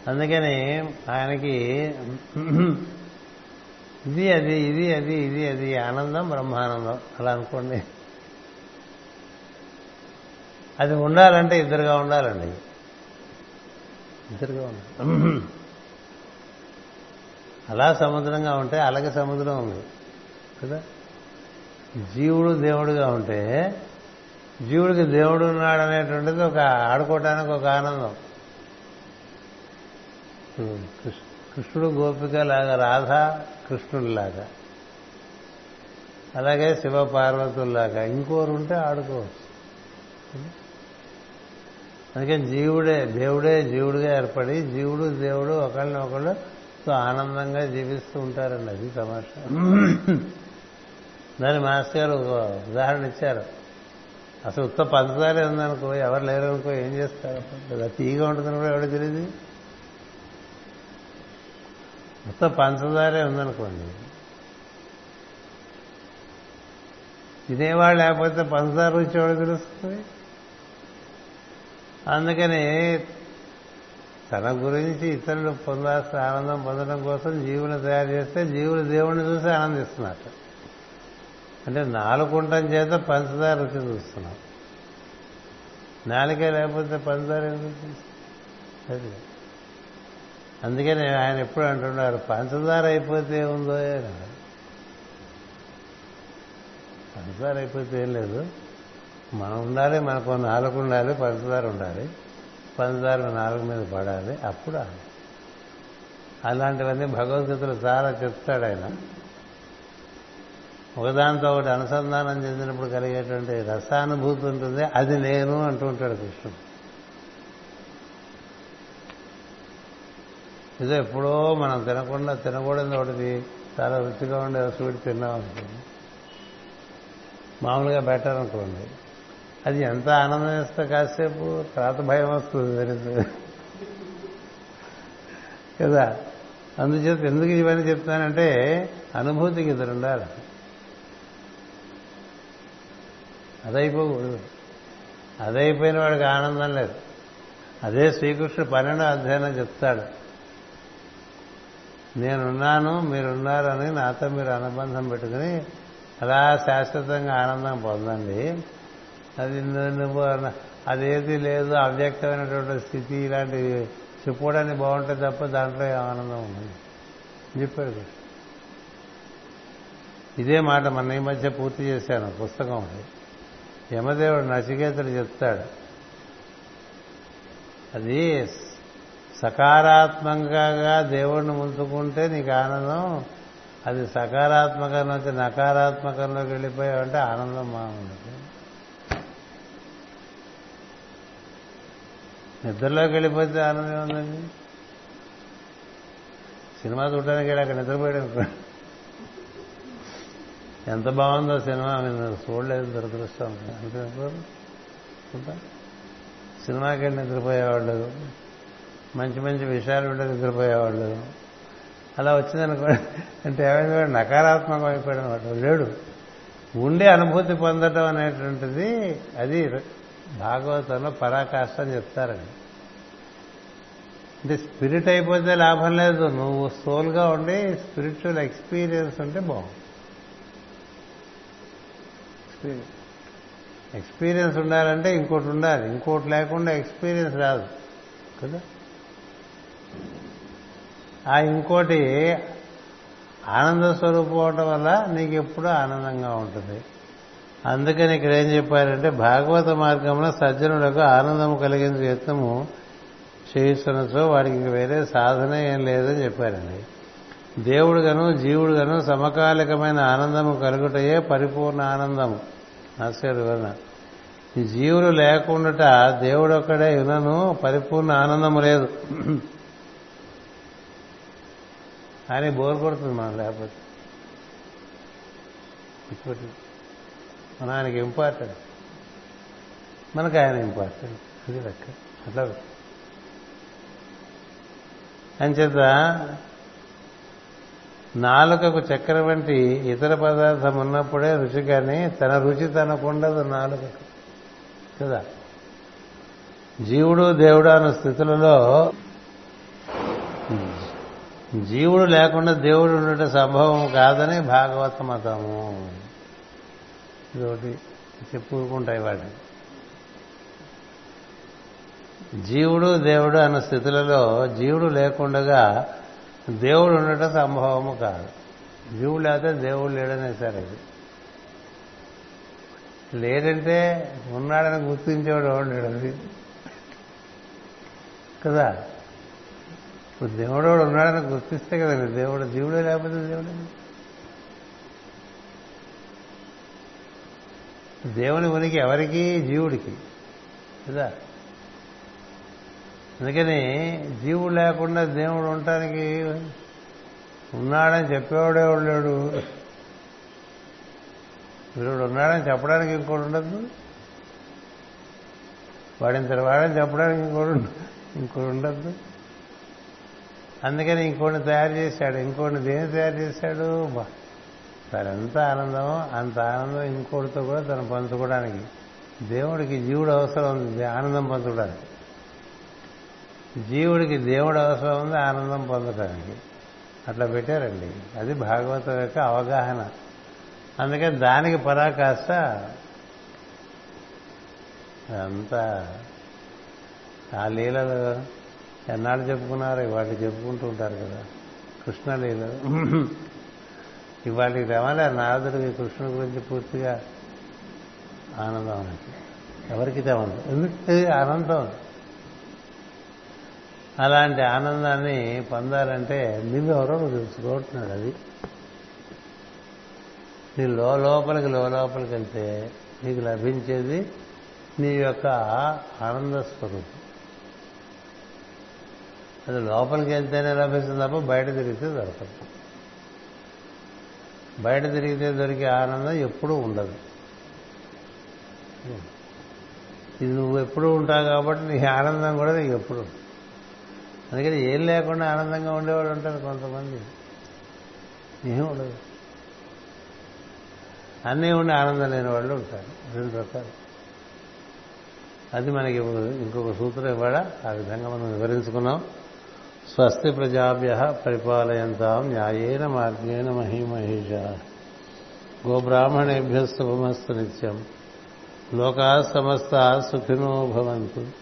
S1: అందుకని ఆయనకి ఇది అది ఇది అది ఇది అది ఆనందం బ్రహ్మానందం. అలా అనుకోండి. అది ఉండాలంటే ఇద్దరుగా ఉండాలండి. ఇద్దరుగా ఉండాలి. అలా సముద్రంగా ఉంటే అలాగే సముద్రం ఉంది. కదా? జీవుడు దేవుడుగా ఉంటే జీవుడికి దేవుడు ఉన్నాడు అనేటువంటిది ఒక ఆడుకోవటానికి ఒక ఆనందం. కృష్ణ- కృష్ణుడు గోపిక లాగా రాధ కృష్ణుడిలాగా అలాగే శివ పార్వతుల్లాగా ఇంకోరు ఉంటే ఆడుకోవచ్చు. అందుకని జీవుడే దేవుడే జీవుడిగా ఏర్పడి జీవుడు దేవుడు ఒకళ్ళని ఒకళ్ళు ఆనందంగా జీవిస్తూ ఉంటారండి అది తమాషా. [coughs] దాని మాస్టర్ గారు ఒక ఉదాహరణ ఇచ్చారు. అసలు ఉత్త పంచదారే ఉందనుకో ఎవరు లేరనుకో ఏం చేస్తారు? అసలు తీగా ఉంటుందని కూడా ఎవరు తెలియదు? ఉత్త పంచదారే ఉందనుకోండి. తినేవాళ్ళు లేకపోతే పంచదార రుచి ఎవరు తెలుస్తుంది? అందుకని తన గురించి ఇతరులు పొందాల్సిన ఆనందం పొందడం కోసం జీవుని తయారు చేస్తే జీవులు దేవుణ్ణి చూసి ఆనందిస్తున్నారు. అంటే నాలుగుంటం చేత పంచదార రుచి చూస్తున్నాం. నాలుగే లేకపోతే పంచదార ఎందుకు అది అందుకని ఆయన ఎప్పుడు అంటున్నారు పంచదార అయిపోతే ఏముందో పంచదార అయిపోతే ఏం లేదు. మనం ఉండాలి మనకు నాలుగు ఉండాలి పంచదార ఉండాలి. పంచదార నాలుగు మీద పడాలి అప్పుడు అలాంటివన్నీ భగవద్గీతలు చాలా చెప్తాడు ఆయన. ఒకదానితో ఒకటి అనుసంధానం చెందినప్పుడు కలిగేటువంటి రసానుభూతి ఉంటుంది అది నేను అంటూ ఉంటాడు కృష్ణుడు. ఇదో ఎప్పుడో మనం తినకుండా తినకూడదు ఒకటి చాలా రుచిగా ఉండే స్వీట్ తిన్నాం అనుకోండి. మామూలుగా బెటర్ అనుకోండి. అది ఎంత ఆనందం ఇస్తే కాసేపు తర్వాత భయం వస్తుంది తెలుసు కదా? అందుచేత ఎందుకు ఇవన్నీ చెప్తానంటే అనుభూతికి ఇద్దరు ఉండాలి. అదైపోకూడదు. అదైపోయిన వాడికి ఆనందం లేదు. అదే శ్రీకృష్ణుడు పన్నెండో అధ్యయనం చెప్తాడు. నేనున్నాను మీరున్నారని నాతో మీరు అనుబంధం పెట్టుకుని అలా శాశ్వతంగా ఆనందం పొందండి. అది నువ్వు- అదేది లేదు అవ్యక్తమైనటువంటి స్థితి ఇలాంటివి చెప్పుకోవడానికి బాగుంటుంది తప్ప దాంట్లో ఆనందం ఉంది చెప్పాడు కృష్ణ. ఇదే మాట మన ఈ మధ్య పూర్తి చేశాను పుస్తకం అది. యమదేవుడు నచికేతుడు చెప్తాడు. అది సకారాత్మకంగా దేవుడిని ముంచుకుంటే నీకు ఆనందం అది సకారాత్మకం నుంచి నకారాత్మకంలోకి వెళ్ళిపోయావంటే ఆనందం బాగుంటుంది నిద్రలోకి వెళ్ళిపోతే ఆనందం ఉందండి సినిమా చూడడానికి అక్కడ నిద్రపోయాడు అనుకోండి ఎంత బాగుందో సినిమా నేను చూడలేదు దురదృష్టం. సినిమాకి వెళ్ళి నిద్రపోయేవాళ్ళు. మంచి మంచి విషయాలు ఉంటే నిద్రపోయేవాళ్ళు. అలా వచ్చిందనుకోండి అంటే ఏమైంది? వాడు నకారాత్మకం అయిపోయాడు అనమాట. లేడు. ఉండే అనుభూతి పొందటం అనేటువంటిది అది భాగవతంలో పరాకాష్ట అని చెప్తారండి. అంటే స్పిరిట్ అయిపోతే లాభం లేదు. నువ్వు సోల్గా ఉండి స్పిరిచువల్ ఎక్స్పీరియన్స్ ఉంటే బాగుంది ఎక్స్పీరియన్స్ ఉండాలంటే ఇంకోటి ఉండాలి. ఇంకోటి లేకుండా ఎక్స్పీరియన్స్ రాదు. కదా? ఆ ఇంకోటి ఆనంద స్వరూపం అవటం వల్ల నీకు ఎప్పుడూ ఆనందంగా ఉంటుంది. అందుకని ఇక్కడ ఏం చెప్పారంటే భాగవత మార్గంలో సజ్జనులకు ఆనందము కలిగించే యత్నము చేయిస్తున్నచో వాడికి ఇంక వేరే సాధన ఏం లేదని చెప్పారండి. దేవుడుగాను జీవుడుగాను సమకాలికమైన ఆనందము కలుగుటయే పరిపూర్ణ ఆనందము. ఆస్కార్ వివరణ ఈ జీవులు లేకుండాట దేవుడు ఒక్కడే వినను పరిపూర్ణ ఆనందము లేదు. అని బోర్ కొడుతుంది మనం లేకపోతే. మన ఆయనకి ఇంపార్టెంట్. మనకు ఆయన ఇంపార్టెంట్. అది లెక్క. అట్లా. అంచేత నాలుకకు చక్కెర వంటి ఇతర పదార్థం ఉన్నప్పుడే రుచి కానీ తన రుచి తనకుండదు నాలుక కదా? జీవుడు దేవుడు అన్న స్థితులలో జీవుడు లేకుండా దేవుడు ఉండటం సంభవం కాదని భాగవత మతము. ఇదొకటి చెప్పుకుంటాయి వాటిని. జీవుడు దేవుడు అన్న స్థితులలో జీవుడు లేకుండగా దేవుడు ఉండటం సంభవము కాదు. జీవుడు లేకపోతే దేవుడు లేడనే సరే. ఇది లేదంటే ఉన్నాడని గుర్తించేవాడు ఉండడం అది కదా? ఇప్పుడు దేవుడు ఉన్నాడని గుర్తిస్తే కదండి దేవుడు జీవుడే లేకపోతే దేవుడు దేవుని ఉనికి ఎవరికి? జీవుడికి. కదా? అందుకని జీవుడు లేకుండా దేవుడు ఉండటానికి ఉన్నాడని చెప్పేవాడే లేడు వీరుడు ఉన్నాడని చెప్పడానికి ఇంకోటి ఉండదు. వాడింత వాడని చెప్పడానికి ఇంకోటి ఇంకోటి ఉండద్దు అందుకని ఇంకోటి తయారు చేశాడు ఇంకోటి దేని తయారు చేశాడు? తనెంత ఆనందం అంత ఆనందం ఇంకోటితో కూడా తను పంచుకోవడానికి దేవుడికి జీవుడు అవసరం ఉంది ఆనందం పంచుకోవడానికి. జీవుడికి దేవుడు అవసరం ఉంది ఆనందం పొందటానికి. అట్లా పెట్టారండి. అది భాగవతం యొక్క అవగాహన. అందుకని దానికి పరాకాష్ట అంతా ఆ లీలలు ఎన్నాళ్ళు చెప్పుకున్నారు? ఇవాళ చెప్పుకుంటూ ఉంటారు కదా. కృష్ణ లీలలు. ఇవాళకి తెవాలి నారదుడికి కృష్ణుడి గురించి పూర్తిగా ఆనందం. ఎవరికి తెవండి ఎందుకంటే ఆనందం. అలాంటి ఆనందాన్ని పొందాలంటే నువ్వెవరో నువ్వు తెలుసుకోవట్న్నాడు అది. నీ లోపలికి లోపలికి వెళ్తే నీకు లభించేది నీ యొక్క ఆనంద స్వరూపం. అది లోపలికి వెళ్తేనే లభిస్తుంది తప్ప బయట తిరిగితే దొరకదు. బయట తిరిగితే దొరికే ఆనందం ఎప్పుడూ ఉండదు. ఇది నువ్వు ఎప్పుడు ఉంటావు కాబట్టి నీ ఆనందం కూడా నీకు ఎప్పుడు అందుకని ఏం లేకుండా ఆనందంగా ఉండేవాడు ఉంటారు కొంతమంది. ఏం ఉండదు. అన్నీ ఉండి ఆనందం లేని వాళ్ళు ఉంటారు. రెండు రకాలు. అది మనకి ఇంకొక సూత్రం ఇవ్వడా? ఆ విధంగా మనం వివరించుకున్నాం. స్వస్తి ప్రజాభ్య పరిపాలయంతాం న్యాయేన మార్గేణ మహిమహేష. గోబ్రాహ్మణేభ్య శుభమస్తు నిత్యం. లోకా సమస్త సుఖినో భవంతు.